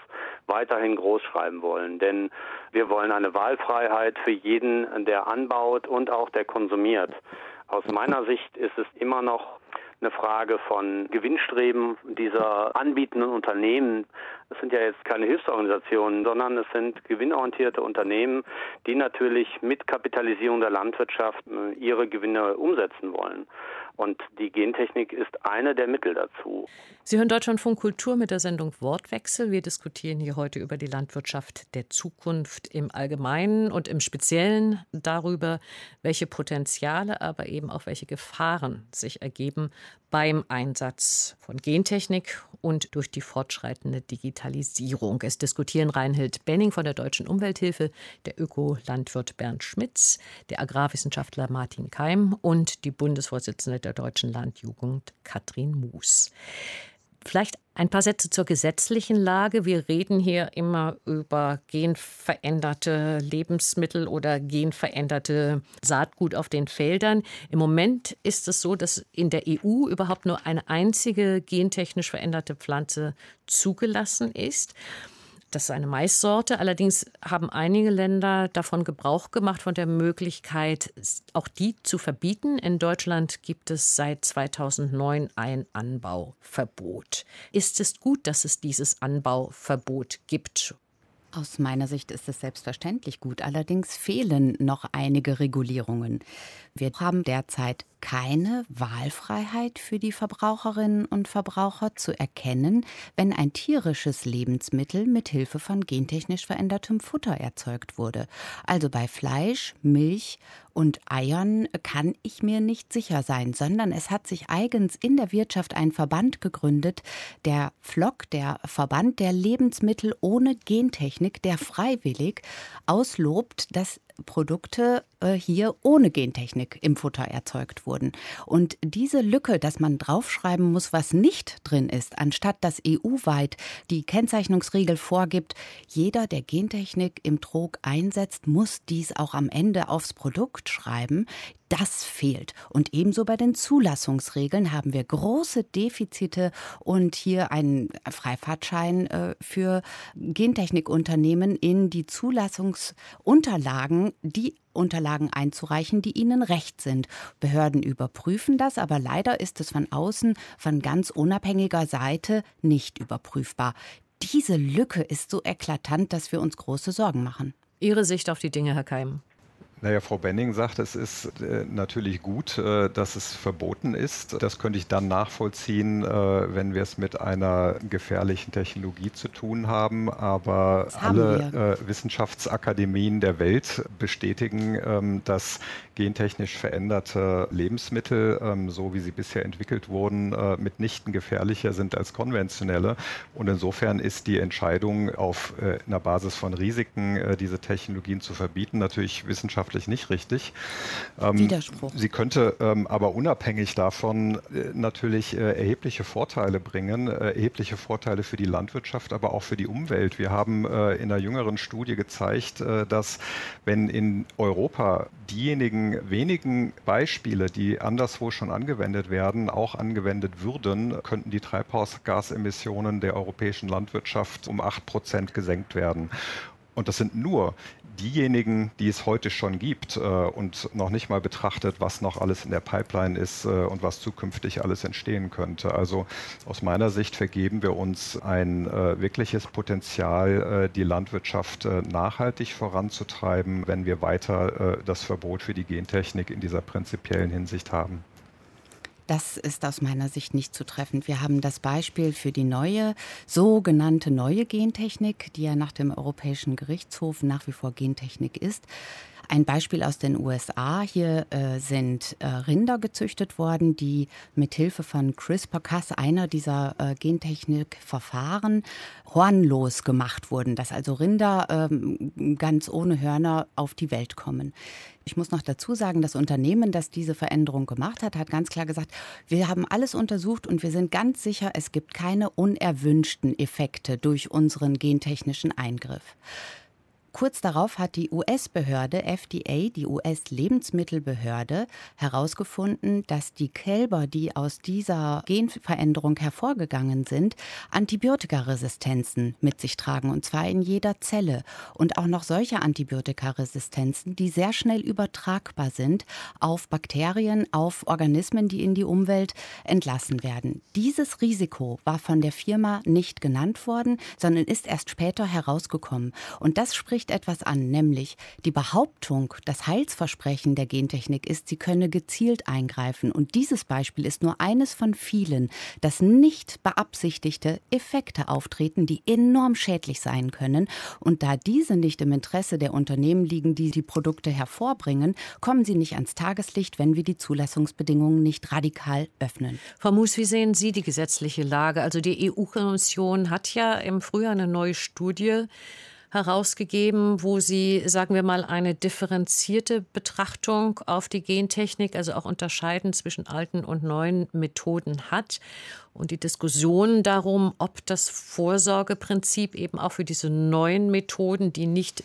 weiterhin großschreiben wollen. Denn wir wollen eine Wahlfreiheit für jeden, der anbaut und auch der konsumiert. Aus meiner Sicht ist es immer noch eine Frage von Gewinnstreben dieser anbietenden Unternehmen. Es sind ja jetzt keine Hilfsorganisationen, sondern es sind gewinnorientierte Unternehmen, die natürlich mit Kapitalisierung der Landwirtschaft äh, ihre Gewinne umsetzen wollen. Und die Gentechnik ist eine der Mittel dazu. Sie hören Deutschlandfunk Kultur mit der Sendung Wortwechsel. Wir diskutieren hier heute über die Landwirtschaft der Zukunft im Allgemeinen und im Speziellen darüber, welche Potenziale, aber eben auch welche Gefahren sich ergeben beim Einsatz von Gentechnik und durch die fortschreitende Digitalisierung. Es diskutieren Reinhild Benning von der Deutschen Umwelthilfe, der Ökolandwirt Bernd Schmitz, der Agrarwissenschaftler Martin Keim und die Bundesvorsitzende der Deutschen Landjugend Katrin Moos. Vielleicht ein paar Sätze zur gesetzlichen Lage. Wir reden hier immer über genveränderte Lebensmittel oder genveränderte Saatgut auf den Feldern. Im Moment ist es so, dass in der EU überhaupt nur eine einzige gentechnisch veränderte Pflanze zugelassen ist. Das ist eine Maissorte. Allerdings haben einige Länder davon Gebrauch gemacht, von der Möglichkeit, auch die zu verbieten. In Deutschland gibt es seit 2009 ein Anbauverbot. Ist es gut, dass es dieses Anbauverbot gibt? Aus meiner Sicht ist es selbstverständlich gut. Allerdings fehlen noch einige Regulierungen. Wir haben derzeit keine Wahlfreiheit für die Verbraucherinnen und Verbraucher zu erkennen, wenn ein tierisches Lebensmittel mit Hilfe von gentechnisch verändertem Futter erzeugt wurde. Also bei Fleisch, Milch und Eiern kann ich mir nicht sicher sein, sondern es hat sich eigens in der Wirtschaft ein Verband gegründet, der FLOC, der Verband der Lebensmittel ohne Gentechnik, der freiwillig auslobt, dass Produkte äh, hier ohne Gentechnik im Futter erzeugt wurden. Und diese Lücke, dass man draufschreiben muss, was nicht drin ist, anstatt dass EU-weit die Kennzeichnungsregel vorgibt, jeder, der Gentechnik im Trog einsetzt, muss dies auch am Ende aufs Produkt schreiben. Das fehlt. Und ebenso bei den Zulassungsregeln haben wir große Defizite und hier einen Freifahrtschein äh, für Gentechnikunternehmen in die Zulassungsunterlagen, die Unterlagen einzureichen, die ihnen recht sind. Behörden überprüfen das, aber leider ist es von außen, von ganz unabhängiger Seite nicht überprüfbar. Diese Lücke ist so eklatant, dass wir uns große Sorgen machen. Ihre Sicht auf die Dinge, Herr Keim. Naja, Frau Benning sagt, es ist äh, natürlich gut, äh, dass es verboten ist. Das könnte ich dann nachvollziehen, äh, wenn wir es mit einer gefährlichen Technologie zu tun haben. Aber alle äh, Wissenschaftsakademien der Welt bestätigen, ähm, dass gentechnisch veränderte Lebensmittel, ähm, so wie sie bisher entwickelt wurden, äh, mitnichten gefährlicher sind als konventionelle. Und insofern ist die Entscheidung auf äh, einer Basis von Risiken, diese Technologien zu verbieten, natürlich wissenschaftlich wissenschaftlich nicht richtig. Ähm, Widerspruch. Sie könnte ähm, aber unabhängig davon äh, natürlich äh, erhebliche Vorteile bringen, äh, erhebliche Vorteile für die Landwirtschaft, aber auch für die Umwelt. Wir haben äh, in einer jüngeren Studie gezeigt, äh, dass wenn in Europa diejenigen wenigen Beispiele, die anderswo schon angewendet werden, auch angewendet würden, könnten die Treibhausgasemissionen der europäischen Landwirtschaft um acht Prozent gesenkt werden. Und das sind nur diejenigen, die es heute schon gibt äh, und noch nicht mal betrachtet, was noch alles in der Pipeline ist äh, und was zukünftig alles entstehen könnte. Also aus meiner Sicht vergeben wir uns ein äh, wirkliches Potenzial, äh, die Landwirtschaft äh, nachhaltig voranzutreiben, wenn wir weiter äh, das Verbot für die Gentechnik in dieser prinzipiellen Hinsicht haben. Das ist aus meiner Sicht nicht zutreffend. Wir haben das Beispiel für die neue, sogenannte neue Gentechnik, die ja nach dem Europäischen Gerichtshof nach wie vor Gentechnik ist. Ein Beispiel aus den USA. Hier äh, sind äh, Rinder gezüchtet worden, die mit Hilfe von CRISPR-Cas, einer dieser äh, Gentechnikverfahren, hornlos gemacht wurden, dass also Rinder ähm, ganz ohne Hörner auf die Welt kommen. Ich muss noch dazu sagen, das Unternehmen, das diese Veränderung gemacht hat, hat ganz klar gesagt, wir haben alles untersucht und wir sind ganz sicher, es gibt keine unerwünschten Effekte durch unseren gentechnischen Eingriff. Kurz darauf hat die US-Behörde FDA, die US-Lebensmittelbehörde, herausgefunden, dass die Kälber, die aus dieser Genveränderung hervorgegangen sind, Antibiotikaresistenzen mit sich tragen, und zwar in jeder Zelle. Und auch noch solche Antibiotikaresistenzen, die sehr schnell übertragbar sind auf Bakterien, auf Organismen, die in die Umwelt entlassen werden. Dieses Risiko war von der Firma nicht genannt worden, sondern ist erst später herausgekommen. Und das spricht spricht etwas an, nämlich die Behauptung, das Heilsversprechen der Gentechnik ist, sie könne gezielt eingreifen. Und dieses Beispiel ist nur eines von vielen, dass nicht beabsichtigte Effekte auftreten, die enorm schädlich sein können. Und da diese nicht im Interesse der Unternehmen liegen, die die Produkte hervorbringen, kommen sie nicht ans Tageslicht, wenn wir die Zulassungsbedingungen nicht radikal öffnen. Frau Mus, wie sehen Sie die gesetzliche Lage? Also die EU-Kommission hat ja im Frühjahr eine neue Studie herausgegeben, wo sie, sagen wir mal, eine differenzierte Betrachtung auf die Gentechnik, also auch unterscheiden zwischen alten und neuen Methoden hat. Und die Diskussion darum, ob das Vorsorgeprinzip eben auch für diese neuen Methoden, die nicht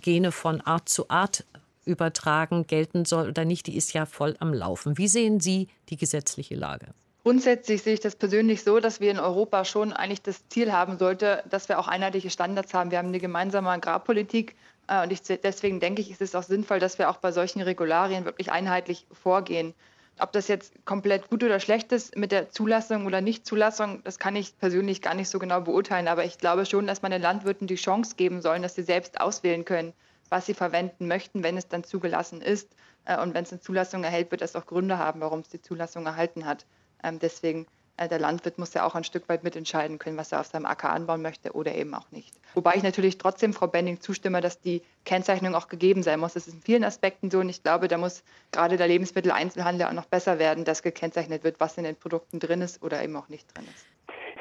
Gene von Art zu Art übertragen, gelten soll oder nicht, die ist ja voll am Laufen. Wie sehen Sie die gesetzliche Lage? Grundsätzlich sehe ich das persönlich so, dass wir in Europa schon eigentlich das Ziel haben sollte, dass wir auch einheitliche Standards haben. Wir haben eine gemeinsame Agrarpolitik äh, und ich, deswegen denke ich, ist es auch sinnvoll, dass wir auch bei solchen Regularien wirklich einheitlich vorgehen. Ob das jetzt komplett gut oder schlecht ist mit der Zulassung oder Nichtzulassung, das kann ich persönlich gar nicht so genau beurteilen. Aber ich glaube schon, dass man den Landwirten die Chance geben sollen, dass sie selbst auswählen können, was sie verwenden möchten, wenn es dann zugelassen ist. Äh, und wenn es eine Zulassung erhält, wird es auch Gründe haben, warum es die Zulassung erhalten hat. Ähm, deswegen, äh, der Landwirt muss ja auch ein Stück weit mitentscheiden können, was er auf seinem Acker anbauen möchte oder eben auch nicht. Wobei ich natürlich trotzdem Frau Bending zustimme, dass die Kennzeichnung auch gegeben sein muss. Das ist in vielen Aspekten so und ich glaube, da muss gerade der Lebensmitteleinzelhandel auch noch besser werden, dass gekennzeichnet wird, was in den Produkten drin ist oder eben auch nicht drin ist.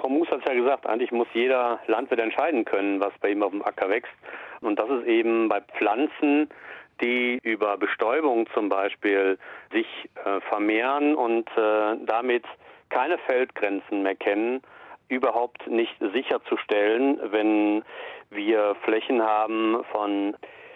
Frau Moos hat es ja gesagt, eigentlich muss jeder Landwirt entscheiden können, was bei ihm auf dem Acker wächst. Und das ist eben bei Pflanzen die über Bestäubung zum Beispiel sich äh, vermehren und äh, damit keine Feldgrenzen mehr kennen, überhaupt nicht sicherzustellen, wenn wir Flächen haben von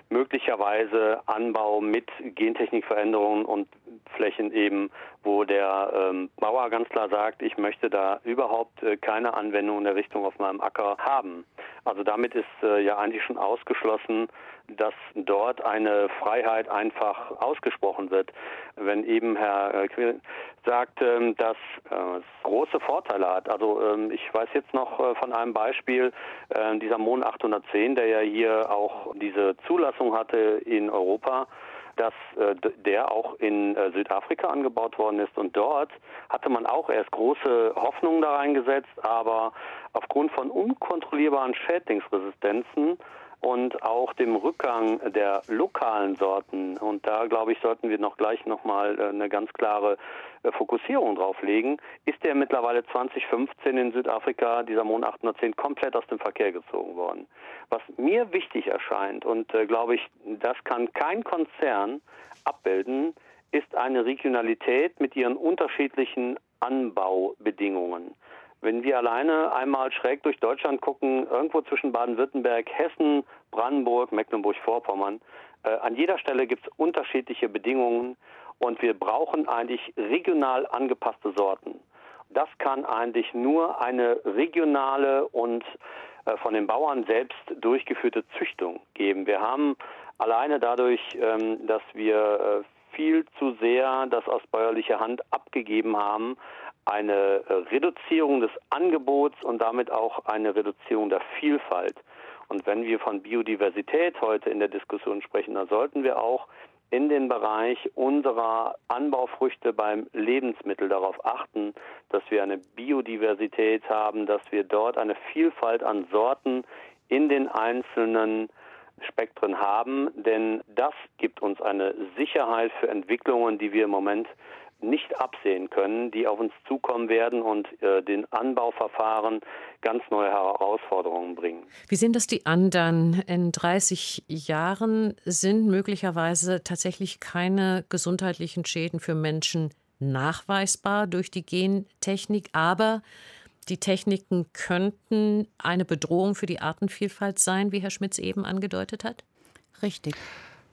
möglicherweise Anbau mit Gentechnikveränderungen und Flächen eben, wo der ähm, Bauer ganz klar sagt, ich möchte da überhaupt äh, keine Anwendung in der Richtung auf meinem Acker haben. Also damit ist äh, ja eigentlich schon ausgeschlossen, dass dort eine Freiheit einfach ausgesprochen wird. Wenn eben Herr Quill sagt, ähm, dass äh, es große Vorteile hat. Also ähm, ich weiß jetzt noch äh, von einem Beispiel, äh, dieser Mon 810, der ja hier auch diese Zulassung hatte in Europa, dass der auch in Südafrika angebaut worden ist. Und dort hatte man auch erst große Hoffnungen da reingesetzt, aber aufgrund von unkontrollierbaren Schädlingsresistenzen und auch dem Rückgang der lokalen Sorten. Und da, glaube ich, sollten wir noch gleich nochmal äh, eine ganz klare äh, Fokussierung drauf legen. Ist der mittlerweile 2015 in Südafrika, dieser Mon 810, komplett aus dem Verkehr gezogen worden. Was mir wichtig erscheint und äh, glaube ich, das kann kein Konzern abbilden, ist eine Regionalität mit ihren unterschiedlichen Anbaubedingungen. Wenn wir alleine einmal schräg durch Deutschland gucken, irgendwo zwischen Baden-Württemberg, Hessen, Brandenburg, Mecklenburg-Vorpommern, äh, an jeder Stelle gibt es unterschiedliche Bedingungen und wir brauchen eigentlich regional angepasste Sorten. Das kann eigentlich nur eine regionale und äh, von den Bauern selbst durchgeführte Züchtung geben. Wir haben alleine dadurch, ähm, dass wir äh, viel zu sehr das aus bäuerlicher Hand abgegeben haben, eine Reduzierung des Angebots und damit auch eine Reduzierung der Vielfalt. Und wenn wir von Biodiversität heute in der Diskussion sprechen, dann sollten wir auch in den Bereich unserer Anbaufrüchte beim Lebensmittel darauf achten, dass wir eine Biodiversität haben, dass wir dort eine Vielfalt an Sorten in den einzelnen Spektren haben, denn das gibt uns eine Sicherheit für Entwicklungen, die wir im Moment nicht absehen können, die auf uns zukommen werden und äh, den Anbauverfahren ganz neue Herausforderungen bringen. Wie sehen das die anderen? In 30 Jahren sind möglicherweise tatsächlich keine gesundheitlichen Schäden für Menschen nachweisbar durch die Gentechnik, aber die Techniken könnten eine Bedrohung für die Artenvielfalt sein, wie Herr Schmitz eben angedeutet hat? Richtig.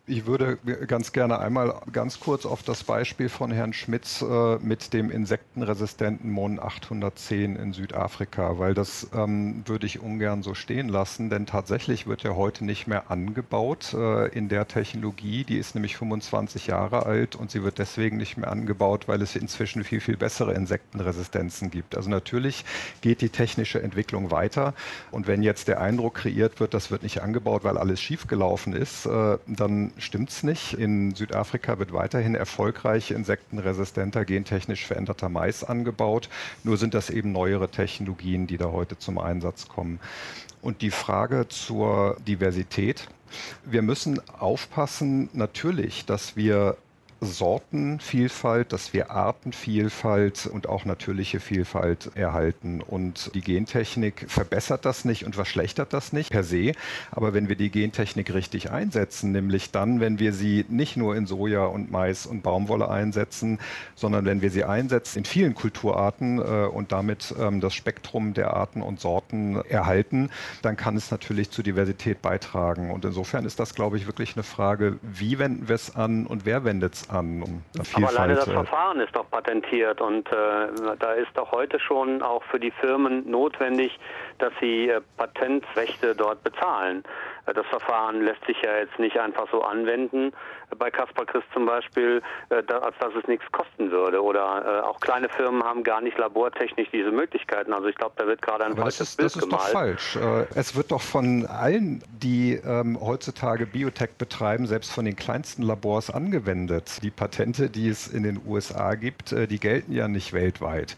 Ich würde ganz gerne einmal ganz kurz auf das Beispiel von Herrn Schmitz äh, mit dem insektenresistenten Mon 810 in Südafrika, weil das ähm, würde ich ungern so stehen lassen, denn tatsächlich wird er heute nicht mehr angebaut äh, in der Technologie. Die ist nämlich 25 Jahre alt und sie wird deswegen nicht mehr angebaut, weil es inzwischen viel, viel bessere Insektenresistenzen gibt. Also natürlich geht die technische Entwicklung weiter und wenn jetzt der Eindruck kreiert wird, das wird nicht angebaut, weil alles schiefgelaufen ist, äh, dann stimmt es nicht. In Südafrika wird weiterhin erfolgreich insektenresistenter, gentechnisch veränderter Mais angebaut. Nur sind das eben neuere Technologien, die da heute zum Einsatz kommen. Und die Frage zur Diversität. Wir müssen aufpassen, natürlich, dass wir Sortenvielfalt, dass wir Artenvielfalt und auch natürliche Vielfalt erhalten. Und die Gentechnik verbessert das nicht und verschlechtert das nicht per se. Aber wenn wir die Gentechnik richtig einsetzen, nämlich dann, wenn wir sie nicht nur in Soja und Mais und Baumwolle einsetzen, sondern wenn wir sie einsetzen in vielen Kulturarten äh, und damit ähm, das Spektrum der Arten und Sorten erhalten, dann kann es natürlich zur Diversität beitragen. Und insofern ist das, glaube ich, wirklich eine Frage, wie wenden wir es an und wer wendet es an. Um Aber alleine das Verfahren ist doch patentiert und äh, da ist doch heute schon auch für die Firmen notwendig, dass sie äh, Patentrechte dort bezahlen. Äh, das Verfahren lässt sich ja jetzt nicht einfach so anwenden bei Caspar Christ zum Beispiel, äh, da, als dass es nichts kosten würde. Oder äh, auch kleine Firmen haben gar nicht labortechnisch diese Möglichkeiten. Also ich glaube, da wird gerade ein Aber falsches das ist, Bild das ist gemalt. Doch falsch. Äh, es wird doch von allen, die ähm, heutzutage Biotech betreiben, selbst von den kleinsten Labors angewendet. Die Patente, die es in den USA gibt, äh, die gelten ja nicht weltweit.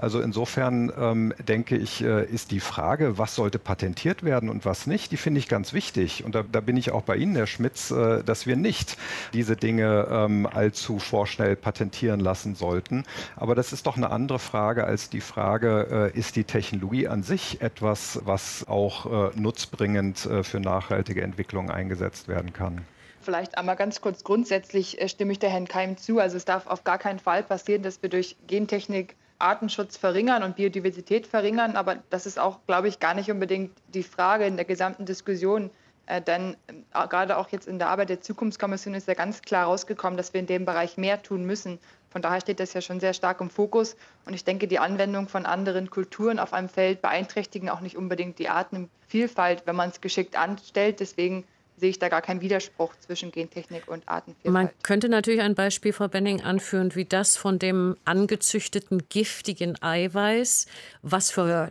Also insofern ähm, denke ich, äh, ist die Frage, was sollte patentiert werden und was nicht, die finde ich ganz wichtig. Und da, da, bin ich auch bei Ihnen, Herr Schmitz, äh, dass wir nicht diese Dinge ähm, allzu vorschnell patentieren lassen sollten. Aber das ist doch eine andere Frage als die Frage, äh, ist die Technologie an sich etwas, was auch äh, nutzbringend äh, für nachhaltige Entwicklung eingesetzt werden kann? Vielleicht einmal ganz kurz grundsätzlich äh, stimme ich der Herrn Keim zu. Also es darf auf gar keinen Fall passieren, dass wir durch Gentechnik Artenschutz verringern und Biodiversität verringern. Aber das ist auch, glaube ich, gar nicht unbedingt die Frage in der gesamten Diskussion. Äh, denn äh, gerade auch jetzt in der Arbeit der Zukunftskommission ist ja ganz klar rausgekommen, dass wir in dem Bereich mehr tun müssen. Von daher steht das ja schon sehr stark im Fokus. Und ich denke, die Anwendung von anderen Kulturen auf einem Feld beeinträchtigen auch nicht unbedingt die Artenvielfalt, wenn man es geschickt anstellt. Deswegen sehe ich da gar keinen Widerspruch zwischen Gentechnik und Artenvielfalt. Man könnte natürlich ein Beispiel, Frau Benning, anführen, wie das von dem angezüchteten giftigen Eiweiß, was für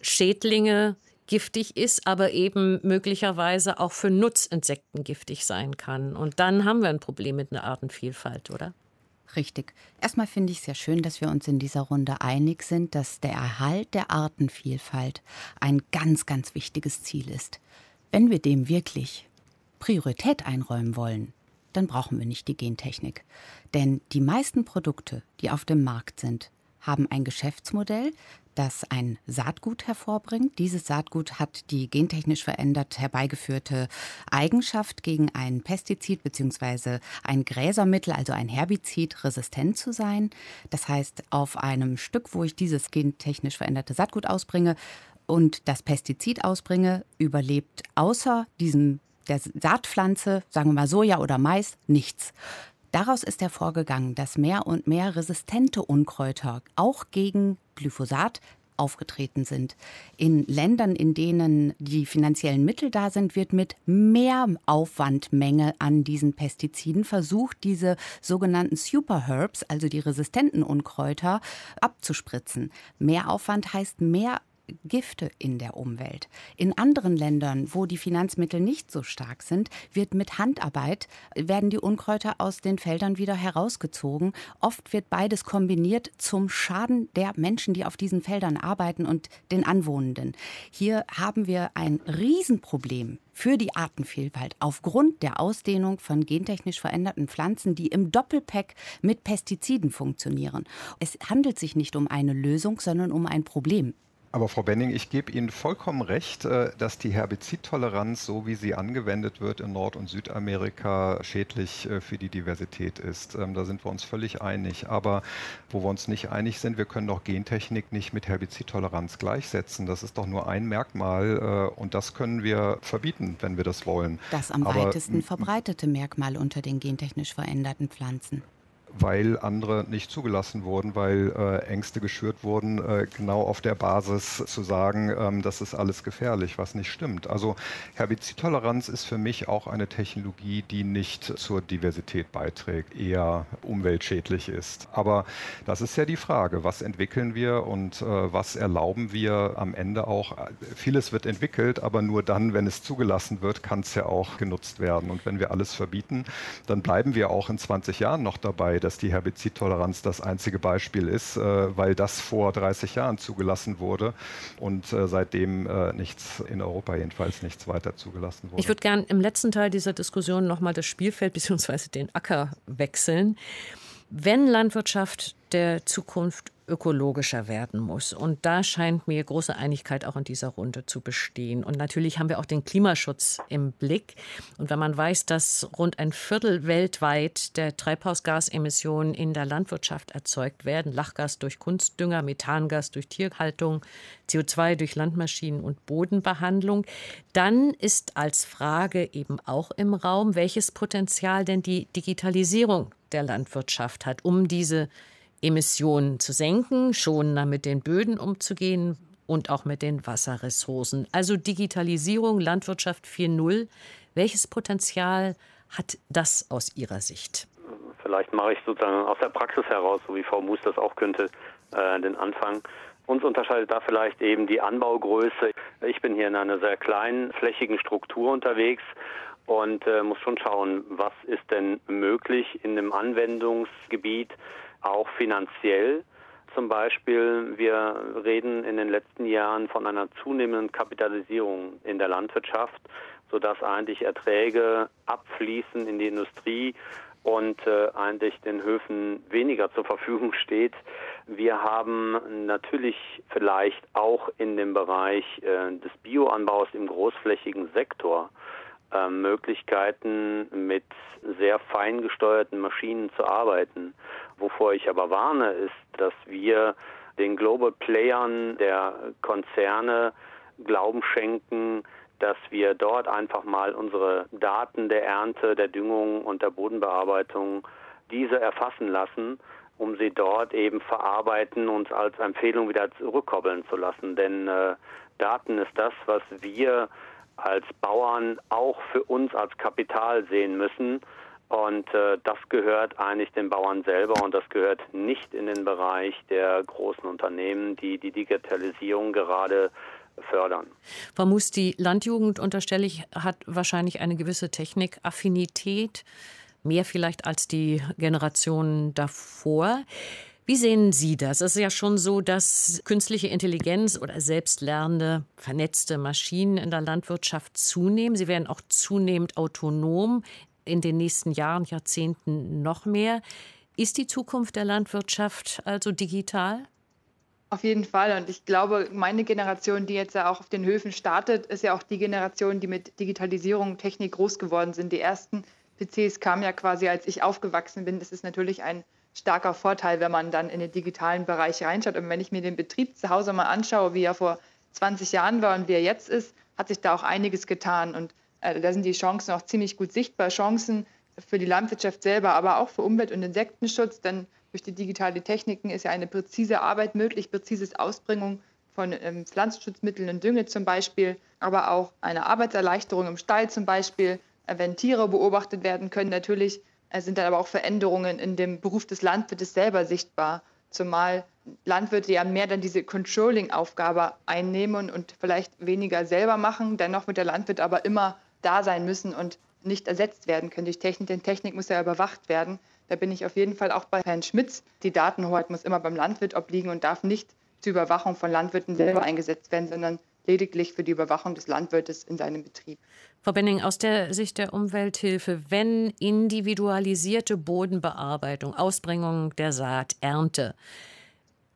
Schädlinge giftig ist, aber eben möglicherweise auch für Nutzinsekten giftig sein kann. Und dann haben wir ein Problem mit einer Artenvielfalt, oder? Richtig. Erstmal finde ich es sehr schön, dass wir uns in dieser Runde einig sind, dass der Erhalt der Artenvielfalt ein ganz, ganz wichtiges Ziel ist. Wenn wir dem wirklich Priorität einräumen wollen, dann brauchen wir nicht die Gentechnik. Denn die meisten Produkte, die auf dem Markt sind, haben ein Geschäftsmodell, das ein Saatgut hervorbringt. Dieses Saatgut hat die gentechnisch verändert herbeigeführte Eigenschaft, gegen ein Pestizid bzw. ein Gräsermittel, also ein Herbizid, resistent zu sein. Das heißt, auf einem Stück, wo ich dieses gentechnisch veränderte Saatgut ausbringe und das Pestizid ausbringe, überlebt außer diesem der Saatpflanze, sagen wir mal Soja oder Mais, nichts. Daraus ist hervorgegangen, dass mehr und mehr resistente Unkräuter auch gegen Glyphosat aufgetreten sind. In Ländern, in denen die finanziellen Mittel da sind, wird mit mehr Aufwandmenge an diesen Pestiziden versucht, diese sogenannten Superherbs, also die resistenten Unkräuter, abzuspritzen. Mehr Aufwand heißt mehr Gifte in der Umwelt. In anderen Ländern, wo die Finanzmittel nicht so stark sind, wird mit Handarbeit werden die Unkräuter aus den Feldern wieder herausgezogen. Oft wird beides kombiniert zum Schaden der Menschen, die auf diesen Feldern arbeiten und den Anwohnenden. Hier haben wir ein Riesenproblem für die Artenvielfalt aufgrund der Ausdehnung von gentechnisch veränderten Pflanzen, die im Doppelpack mit Pestiziden funktionieren. Es handelt sich nicht um eine Lösung, sondern um ein Problem. Aber Frau Benning, ich gebe Ihnen vollkommen recht, äh, dass die Herbizidtoleranz, so wie sie angewendet wird in Nord- und Südamerika, schädlich äh, für die Diversität ist. Ähm, da sind wir uns völlig einig. Aber wo wir uns nicht einig sind, wir können doch Gentechnik nicht mit Herbizidtoleranz gleichsetzen. Das ist doch nur ein Merkmal äh, und das können wir verbieten, wenn wir das wollen. Das am Aber, weitesten verbreitete Merkmal unter den gentechnisch veränderten Pflanzen weil andere nicht zugelassen wurden, weil äh, Ängste geschürt wurden, äh, genau auf der Basis zu sagen, ähm, das ist alles gefährlich, was nicht stimmt. Also Herbizidtoleranz ist für mich auch eine Technologie, die nicht zur Diversität beiträgt, eher umweltschädlich ist. Aber das ist ja die Frage, was entwickeln wir und äh, was erlauben wir am Ende auch. Vieles wird entwickelt, aber nur dann, wenn es zugelassen wird, kann es ja auch genutzt werden. Und wenn wir alles verbieten, dann bleiben wir auch in 20 Jahren noch dabei, dass die Herbizidtoleranz das einzige Beispiel ist, äh, weil das vor 30 Jahren zugelassen wurde und äh, seitdem äh, nichts in Europa jedenfalls nichts weiter zugelassen wurde. Ich würde gerne im letzten Teil dieser Diskussion nochmal das Spielfeld bzw. den Acker wechseln. Wenn Landwirtschaft der Zukunft ökologischer werden muss. Und da scheint mir große Einigkeit auch in dieser Runde zu bestehen. Und natürlich haben wir auch den Klimaschutz im Blick. Und wenn man weiß, dass rund ein Viertel weltweit der Treibhausgasemissionen in der Landwirtschaft erzeugt werden, Lachgas durch Kunstdünger, Methangas durch Tierhaltung, CO2 durch Landmaschinen und Bodenbehandlung, dann ist als Frage eben auch im Raum, welches Potenzial denn die Digitalisierung der Landwirtschaft hat, um diese Emissionen zu senken, schonender mit den Böden umzugehen und auch mit den Wasserressourcen. Also Digitalisierung, Landwirtschaft 4.0. Welches Potenzial hat das aus Ihrer Sicht? Vielleicht mache ich sozusagen aus der Praxis heraus, so wie Frau Mus das auch könnte, äh, den Anfang. Uns unterscheidet da vielleicht eben die Anbaugröße. Ich bin hier in einer sehr kleinen, flächigen Struktur unterwegs und äh, muss schon schauen, was ist denn möglich in dem Anwendungsgebiet, auch finanziell. Zum Beispiel, wir reden in den letzten Jahren von einer zunehmenden Kapitalisierung in der Landwirtschaft, sodass eigentlich Erträge abfließen in die Industrie und äh, eigentlich den Höfen weniger zur Verfügung steht. Wir haben natürlich vielleicht auch in dem Bereich äh, des Bioanbaus im großflächigen Sektor äh, Möglichkeiten, mit sehr fein gesteuerten Maschinen zu arbeiten. Wovor ich aber warne, ist, dass wir den Global Playern der Konzerne Glauben schenken, dass wir dort einfach mal unsere Daten der Ernte, der Düngung und der Bodenbearbeitung diese erfassen lassen, um sie dort eben verarbeiten und als Empfehlung wieder zurückkoppeln zu lassen. Denn äh, Daten ist das, was wir als Bauern auch für uns als Kapital sehen müssen. Und äh, das gehört eigentlich den Bauern selber und das gehört nicht in den Bereich der großen Unternehmen, die die Digitalisierung gerade fördern. Frau Mus, die Landjugend, unterstelle ich, hat wahrscheinlich eine gewisse Technikaffinität, mehr vielleicht als die Generationen davor. Wie sehen Sie das? Es ist ja schon so, dass künstliche Intelligenz oder selbstlernende, vernetzte Maschinen in der Landwirtschaft zunehmen. Sie werden auch zunehmend autonom, in den nächsten Jahren, Jahrzehnten noch mehr. Ist die Zukunft der Landwirtschaft also digital? Auf jeden Fall. Und ich glaube, meine Generation, die jetzt ja auch auf den Höfen startet, ist ja auch die Generation, die mit Digitalisierung, Technik groß geworden sind. Die ersten PCs kamen ja quasi, als ich aufgewachsen bin. Das ist natürlich ein starker Vorteil, wenn man dann in den digitalen Bereich reinschaut. Und wenn ich mir den Betrieb zu Hause mal anschaue, wie er vor 20 Jahren war und wie er jetzt ist, hat sich da auch einiges getan. Und äh, da sind die Chancen auch ziemlich gut sichtbar. Chancen für die Landwirtschaft selber, aber auch für Umwelt- und Insektenschutz. Denn durch die digitalen Techniken ist ja eine präzise Arbeit möglich, präzises Ausbringung von ähm, Pflanzenschutzmitteln und Dünge zum Beispiel, aber auch eine Arbeitserleichterung im Stall zum Beispiel, äh, wenn Tiere beobachtet werden können. Natürlich sind dann aber auch Veränderungen in dem Beruf des Landwirtes selber sichtbar. zumal Landwirte ja mehr dann diese Controlling-Aufgabe einnehmen und vielleicht weniger selber machen, dennoch mit der Landwirt aber immer da sein müssen und nicht ersetzt werden können durch Technik, denn Technik muss ja überwacht werden. Da bin ich auf jeden Fall auch bei Herrn Schmitz. Die Datenhoheit muss immer beim Landwirt obliegen und darf nicht zur Überwachung von Landwirten selber eingesetzt werden, sondern lediglich für die Überwachung des Landwirtes in seinem Betrieb. Frau Benning, aus der Sicht der Umwelthilfe, wenn individualisierte Bodenbearbeitung, Ausbringung der Saat, Ernte,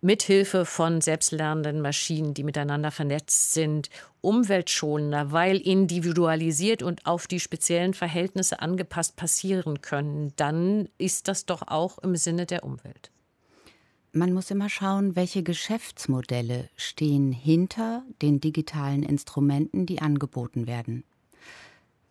mithilfe von selbstlernenden Maschinen, die miteinander vernetzt sind, umweltschonender, weil individualisiert und auf die speziellen Verhältnisse angepasst passieren können, dann ist das doch auch im Sinne der Umwelt. Man muss immer schauen, welche Geschäftsmodelle stehen hinter den digitalen Instrumenten, die angeboten werden.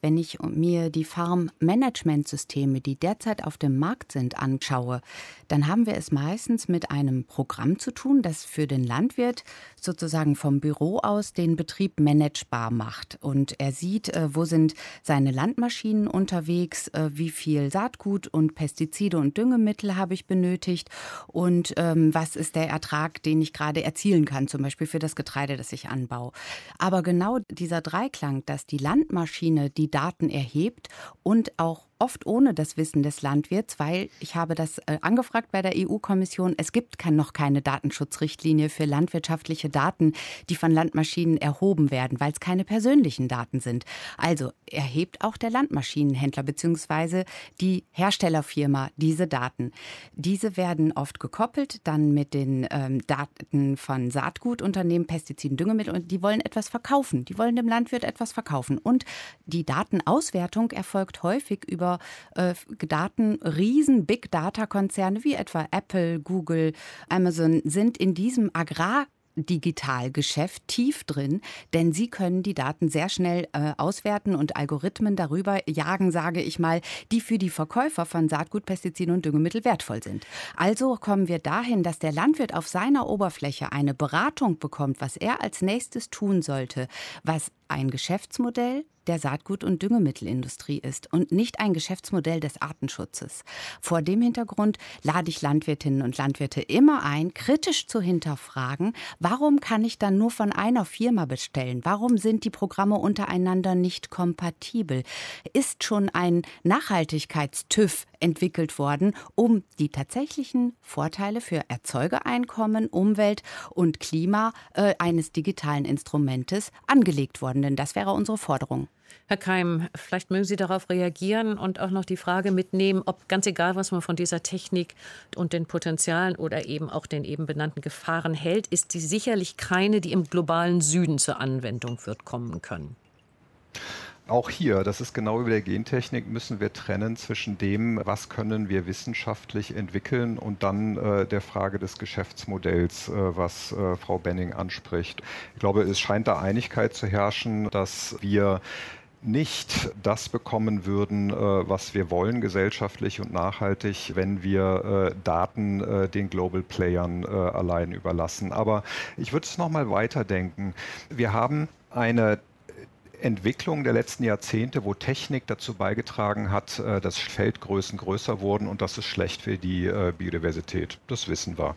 Wenn ich mir die Farm-Management-Systeme, die derzeit auf dem Markt sind, anschaue, dann haben wir es meistens mit einem Programm zu tun, das für den Landwirt sozusagen vom Büro aus den Betrieb managebar macht. Und er sieht, äh, wo sind seine Landmaschinen unterwegs, äh, wie viel Saatgut und Pestizide und Düngemittel habe ich benötigt und ähm, was ist der Ertrag, den ich gerade erzielen kann, zum Beispiel für das Getreide, das ich anbaue. Aber genau dieser Dreiklang, dass die Landmaschine die Daten erhebt und auch oft ohne das Wissen des Landwirts, weil ich habe das äh, angefragt bei der EU-Kommission. Es gibt kein, noch keine Datenschutzrichtlinie für landwirtschaftliche Daten, die von Landmaschinen erhoben werden, weil es keine persönlichen Daten sind. Also erhebt auch der Landmaschinenhändler bzw. die Herstellerfirma diese Daten. Diese werden oft gekoppelt dann mit den ähm, Daten von Saatgutunternehmen, Pestiziden, Düngemittel und die wollen etwas verkaufen. Die wollen dem Landwirt etwas verkaufen. Und die Datenauswertung erfolgt häufig über über äh, Daten, riesen Big Data Konzerne wie etwa Apple, Google, Amazon sind in diesem Agrar Digitalgeschäft tief drin, denn sie können die Daten sehr schnell äh, auswerten und Algorithmen darüber jagen, sage ich mal, die für die Verkäufer von Saatgut, Pestiziden und Düngemittel wertvoll sind. Also kommen wir dahin, dass der Landwirt auf seiner Oberfläche eine Beratung bekommt, was er als nächstes tun sollte, was ein Geschäftsmodell der Saatgut- und Düngemittelindustrie ist und nicht ein Geschäftsmodell des Artenschutzes. Vor dem Hintergrund lade ich Landwirtinnen und Landwirte immer ein, kritisch zu hinterfragen, warum kann ich dann nur von einer Firma bestellen? Warum sind die Programme untereinander nicht kompatibel? Ist schon ein Nachhaltigkeits-TÜV entwickelt worden, um die tatsächlichen Vorteile für Erzeugereinkommen, Umwelt und Klima äh, eines digitalen Instrumentes angelegt worden? Denn das wäre unsere Forderung. Herr Keim, vielleicht mögen Sie darauf reagieren und auch noch die Frage mitnehmen, ob ganz egal, was man von dieser Technik und den Potenzialen oder eben auch den eben benannten Gefahren hält, ist sie sicherlich keine, die im globalen Süden zur Anwendung wird kommen können. Auch hier, das ist genau wie der Gentechnik, müssen wir trennen zwischen dem, was können wir wissenschaftlich entwickeln und dann äh, der Frage des Geschäftsmodells, äh, was äh, Frau Benning anspricht. Ich glaube, es scheint da Einigkeit zu herrschen, dass wir nicht das bekommen würden, äh, was wir wollen, gesellschaftlich und nachhaltig, wenn wir äh, Daten äh, den Global Playern allein überlassen. Aber ich würde es nochmal weiterdenken. Wir haben eine Entwicklung der letzten Jahrzehnte, wo Technik dazu beigetragen hat, äh, dass Feldgrößen größer wurden und das ist schlecht für die äh, Biodiversität. Das wissen wir.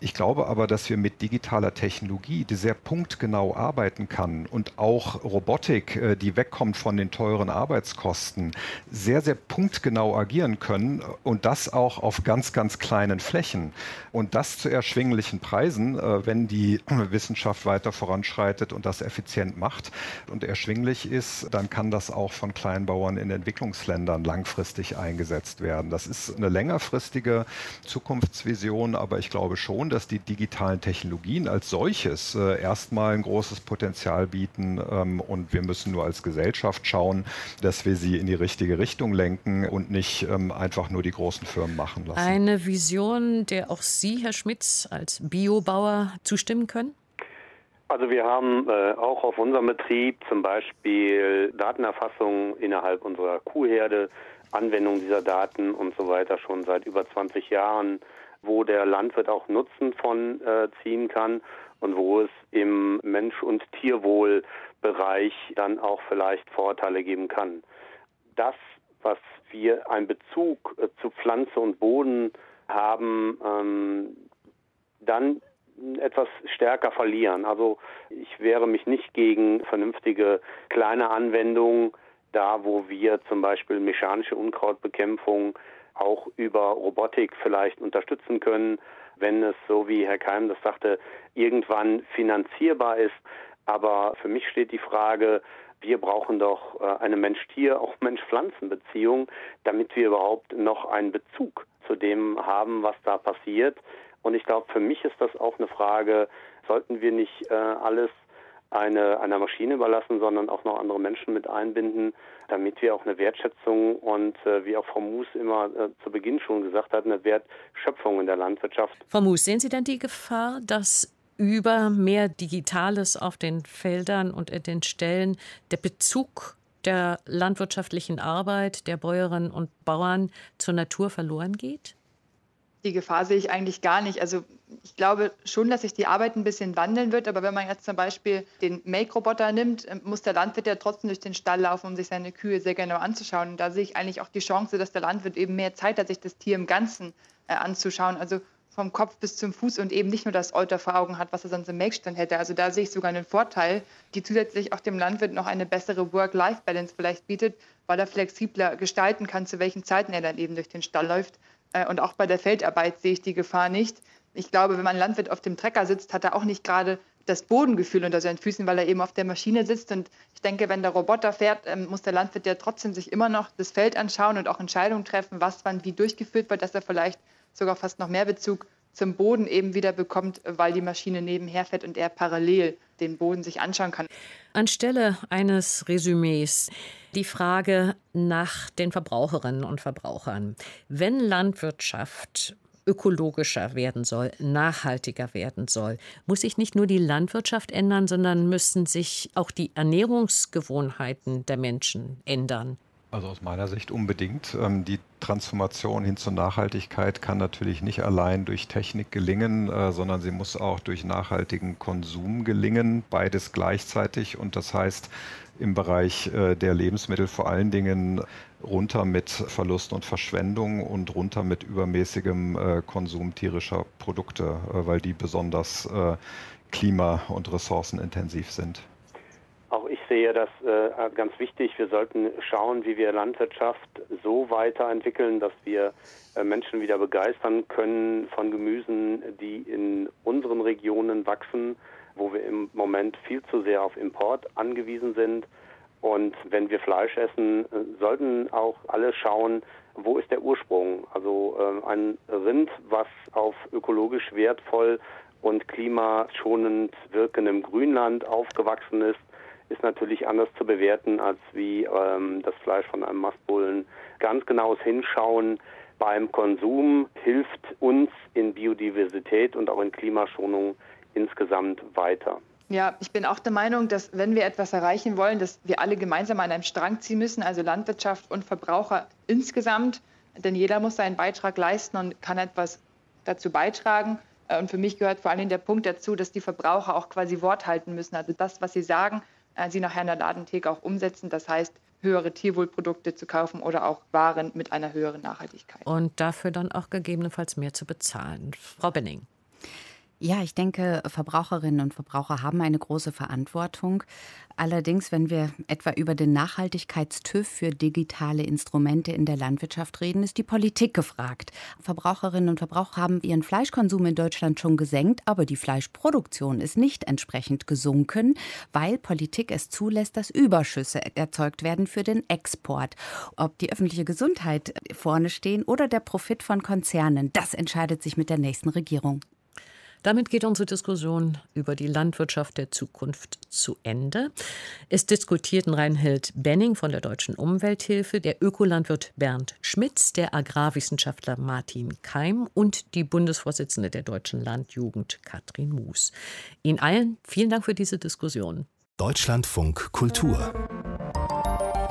Ich glaube aber, dass wir mit digitaler Technologie, die sehr punktgenau arbeiten kann und auch Robotik, äh, die wegkommt von den teuren Arbeitskosten, sehr, sehr punktgenau agieren können und das auch auf ganz, ganz kleinen Flächen. Und das zu erschwinglichen Preisen, wenn die Wissenschaft weiter voranschreitet und das effizient macht und erschwinglich erschwinglich ist, dann kann das auch von Kleinbauern in Entwicklungsländern langfristig eingesetzt werden. Das ist eine längerfristige Zukunftsvision, aber ich glaube schon, dass die digitalen Technologien als solches äh, erstmal ein großes Potenzial bieten ähm, und wir müssen nur als Gesellschaft schauen, dass wir sie in die richtige Richtung lenken und nicht ähm, einfach nur die großen Firmen machen lassen. Eine Vision, der auch Sie, Herr Schmitz, als Biobauer zustimmen können? Also wir haben äh, auch auf unserem Betrieb zum Beispiel Datenerfassung innerhalb unserer Kuhherde, Anwendung dieser Daten und so weiter schon seit über 20 Jahren, wo der Landwirt auch Nutzen von äh, ziehen kann und wo es im Mensch- und Tierwohlbereich dann auch vielleicht Vorteile geben kann. Das, was wir einen Bezug äh, zu Pflanze und Boden haben, ähm, dann etwas stärker verlieren. Also ich wehre mich nicht gegen vernünftige kleine Anwendungen, da wo wir zum Beispiel mechanische Unkrautbekämpfung auch über Robotik vielleicht unterstützen können, wenn es, so wie Herr Keim das sagte, irgendwann finanzierbar ist. Aber für mich steht die Frage, wir brauchen doch äh, eine Mensch-Tier, auch Mensch-Pflanzen-Beziehung, damit wir überhaupt noch einen Bezug zu dem haben, was da passiert. Und ich glaube, für mich ist das auch eine Frage, sollten wir nicht äh, alles eine, einer Maschine überlassen, sondern auch noch andere Menschen mit einbinden, damit wir auch eine Wertschätzung und äh, wie auch Frau Moos immer äh, zu Beginn schon gesagt hat, eine Wertschöpfung in der Landwirtschaft. Frau Moos, sehen Sie denn die Gefahr, dass über mehr Digitales auf den Feldern und in den Stellen der Bezug der landwirtschaftlichen Arbeit der Bäuerinnen und Bauern zur Natur verloren geht? Die Gefahr sehe ich eigentlich gar nicht. Also ich glaube schon, dass sich die Arbeit ein bisschen wandeln wird, aber wenn man jetzt zum Beispiel den Make-Roboter nimmt, ähm, muss der Landwirt ja trotzdem durch den Stall laufen, um sich seine Kühe sehr genau anzuschauen. Und da sehe ich eigentlich auch die Chance, dass der Landwirt eben mehr Zeit hat, sich das Tier im Ganzen äh, anzuschauen. Also vom Kopf bis zum Fuß und eben nicht nur das Euter vor Augen hat, was er sonst im Make-Stand hätte. Also da sehe ich sogar einen Vorteil, die zusätzlich auch dem Landwirt noch eine bessere Work-Life-Balance vielleicht bietet, weil er flexibler gestalten kann, zu welchen Zeiten er dann eben durch den Stall läuft äh, und auch bei der Feldarbeit sehe ich die Gefahr nicht. Ich glaube, wenn man Landwirt auf dem Trecker sitzt, hat er auch nicht gerade das Bodengefühl unter seinen Füßen, weil er eben auf der Maschine sitzt. Und ich denke, wenn der Roboter fährt, ähm, muss der Landwirt ja trotzdem sich immer noch das Feld anschauen und auch Entscheidungen treffen, was wann wie durchgeführt wird, dass er vielleicht sogar fast noch mehr Bezug zum Boden eben wieder bekommt, weil die Maschine nebenher fährt und er parallel den Boden sich anschauen kann. Anstelle eines Resümees die Frage nach den Verbraucherinnen und Verbrauchern. Wenn Landwirtschaft ökologischer werden soll, nachhaltiger werden soll, muss sich nicht nur die Landwirtschaft ändern, sondern müssen sich auch die Ernährungsgewohnheiten der Menschen ändern. Also aus meiner Sicht unbedingt. Ähm, die Transformation hin zur Nachhaltigkeit kann natürlich nicht allein durch Technik gelingen, äh, sondern sie muss auch durch nachhaltigen Konsum gelingen, beides gleichzeitig. Und das heißt im Bereich äh, der Lebensmittel vor allen Dingen runter mit Verlust und Verschwendung und runter mit übermäßigem äh, Konsum tierischer Produkte, weil die besonders klima- und ressourcenintensiv sind. Auch ich sehe das äh, ganz wichtig. Wir sollten schauen, wie wir Landwirtschaft so weiterentwickeln, dass wir äh, Menschen wieder begeistern können von Gemüsen, die in unseren Regionen wachsen, wo wir im Moment viel zu sehr auf Import angewiesen sind. Und wenn wir Fleisch essen, äh, sollten auch alle schauen, wo ist der Ursprung? Also äh, ein Rind, was auf ökologisch wertvoll und klimaschonend wirkendem Grünland aufgewachsen ist, ist natürlich anders zu bewerten als wie ähm, das Fleisch von einem Mastbullen. Ganz genaues Hinschauen beim Konsum hilft uns in Biodiversität und auch in Klimaschonung insgesamt weiter. Ja, ich bin auch der Meinung, dass wenn wir etwas erreichen wollen, dass wir alle gemeinsam an einem Strang ziehen müssen, also Landwirtschaft und Verbraucher insgesamt, denn jeder muss seinen Beitrag leisten und kann etwas dazu beitragen. Äh, und für mich gehört vor allem der Punkt dazu, dass die Verbraucher auch quasi Wort halten müssen. Also das, was sie sagen, sie nachher in der Ladentheke auch umsetzen. Das heißt, höhere Tierwohlprodukte zu kaufen oder auch Waren mit einer höheren Nachhaltigkeit. Und dafür dann auch gegebenenfalls mehr zu bezahlen. Frau Benning. Ja, ich denke, Verbraucherinnen und Verbraucher haben eine große Verantwortung. Allerdings, wenn wir etwa über den Nachhaltigkeitstüv für digitale Instrumente in der Landwirtschaft reden, ist die Politik gefragt. Verbraucherinnen und Verbraucher haben ihren Fleischkonsum in Deutschland schon gesenkt, aber die Fleischproduktion ist nicht entsprechend gesunken, weil Politik es zulässt, dass Überschüsse erzeugt werden für den Export. Ob die öffentliche Gesundheit vorne stehen oder der Profit von Konzernen, das entscheidet sich mit der nächsten Regierung. Damit geht unsere Diskussion über die Landwirtschaft der Zukunft zu Ende. Es diskutierten Reinhild Benning von der Deutschen Umwelthilfe, der Ökolandwirt Bernd Schmitz, der Agrarwissenschaftler Martin Keim und die Bundesvorsitzende der Deutschen Landjugend Katrin Moos. Ihnen allen vielen Dank für diese Diskussion. Deutschlandfunk Kultur.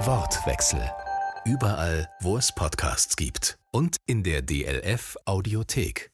Wortwechsel. Überall, wo es Podcasts gibt und in der DLF Audiothek.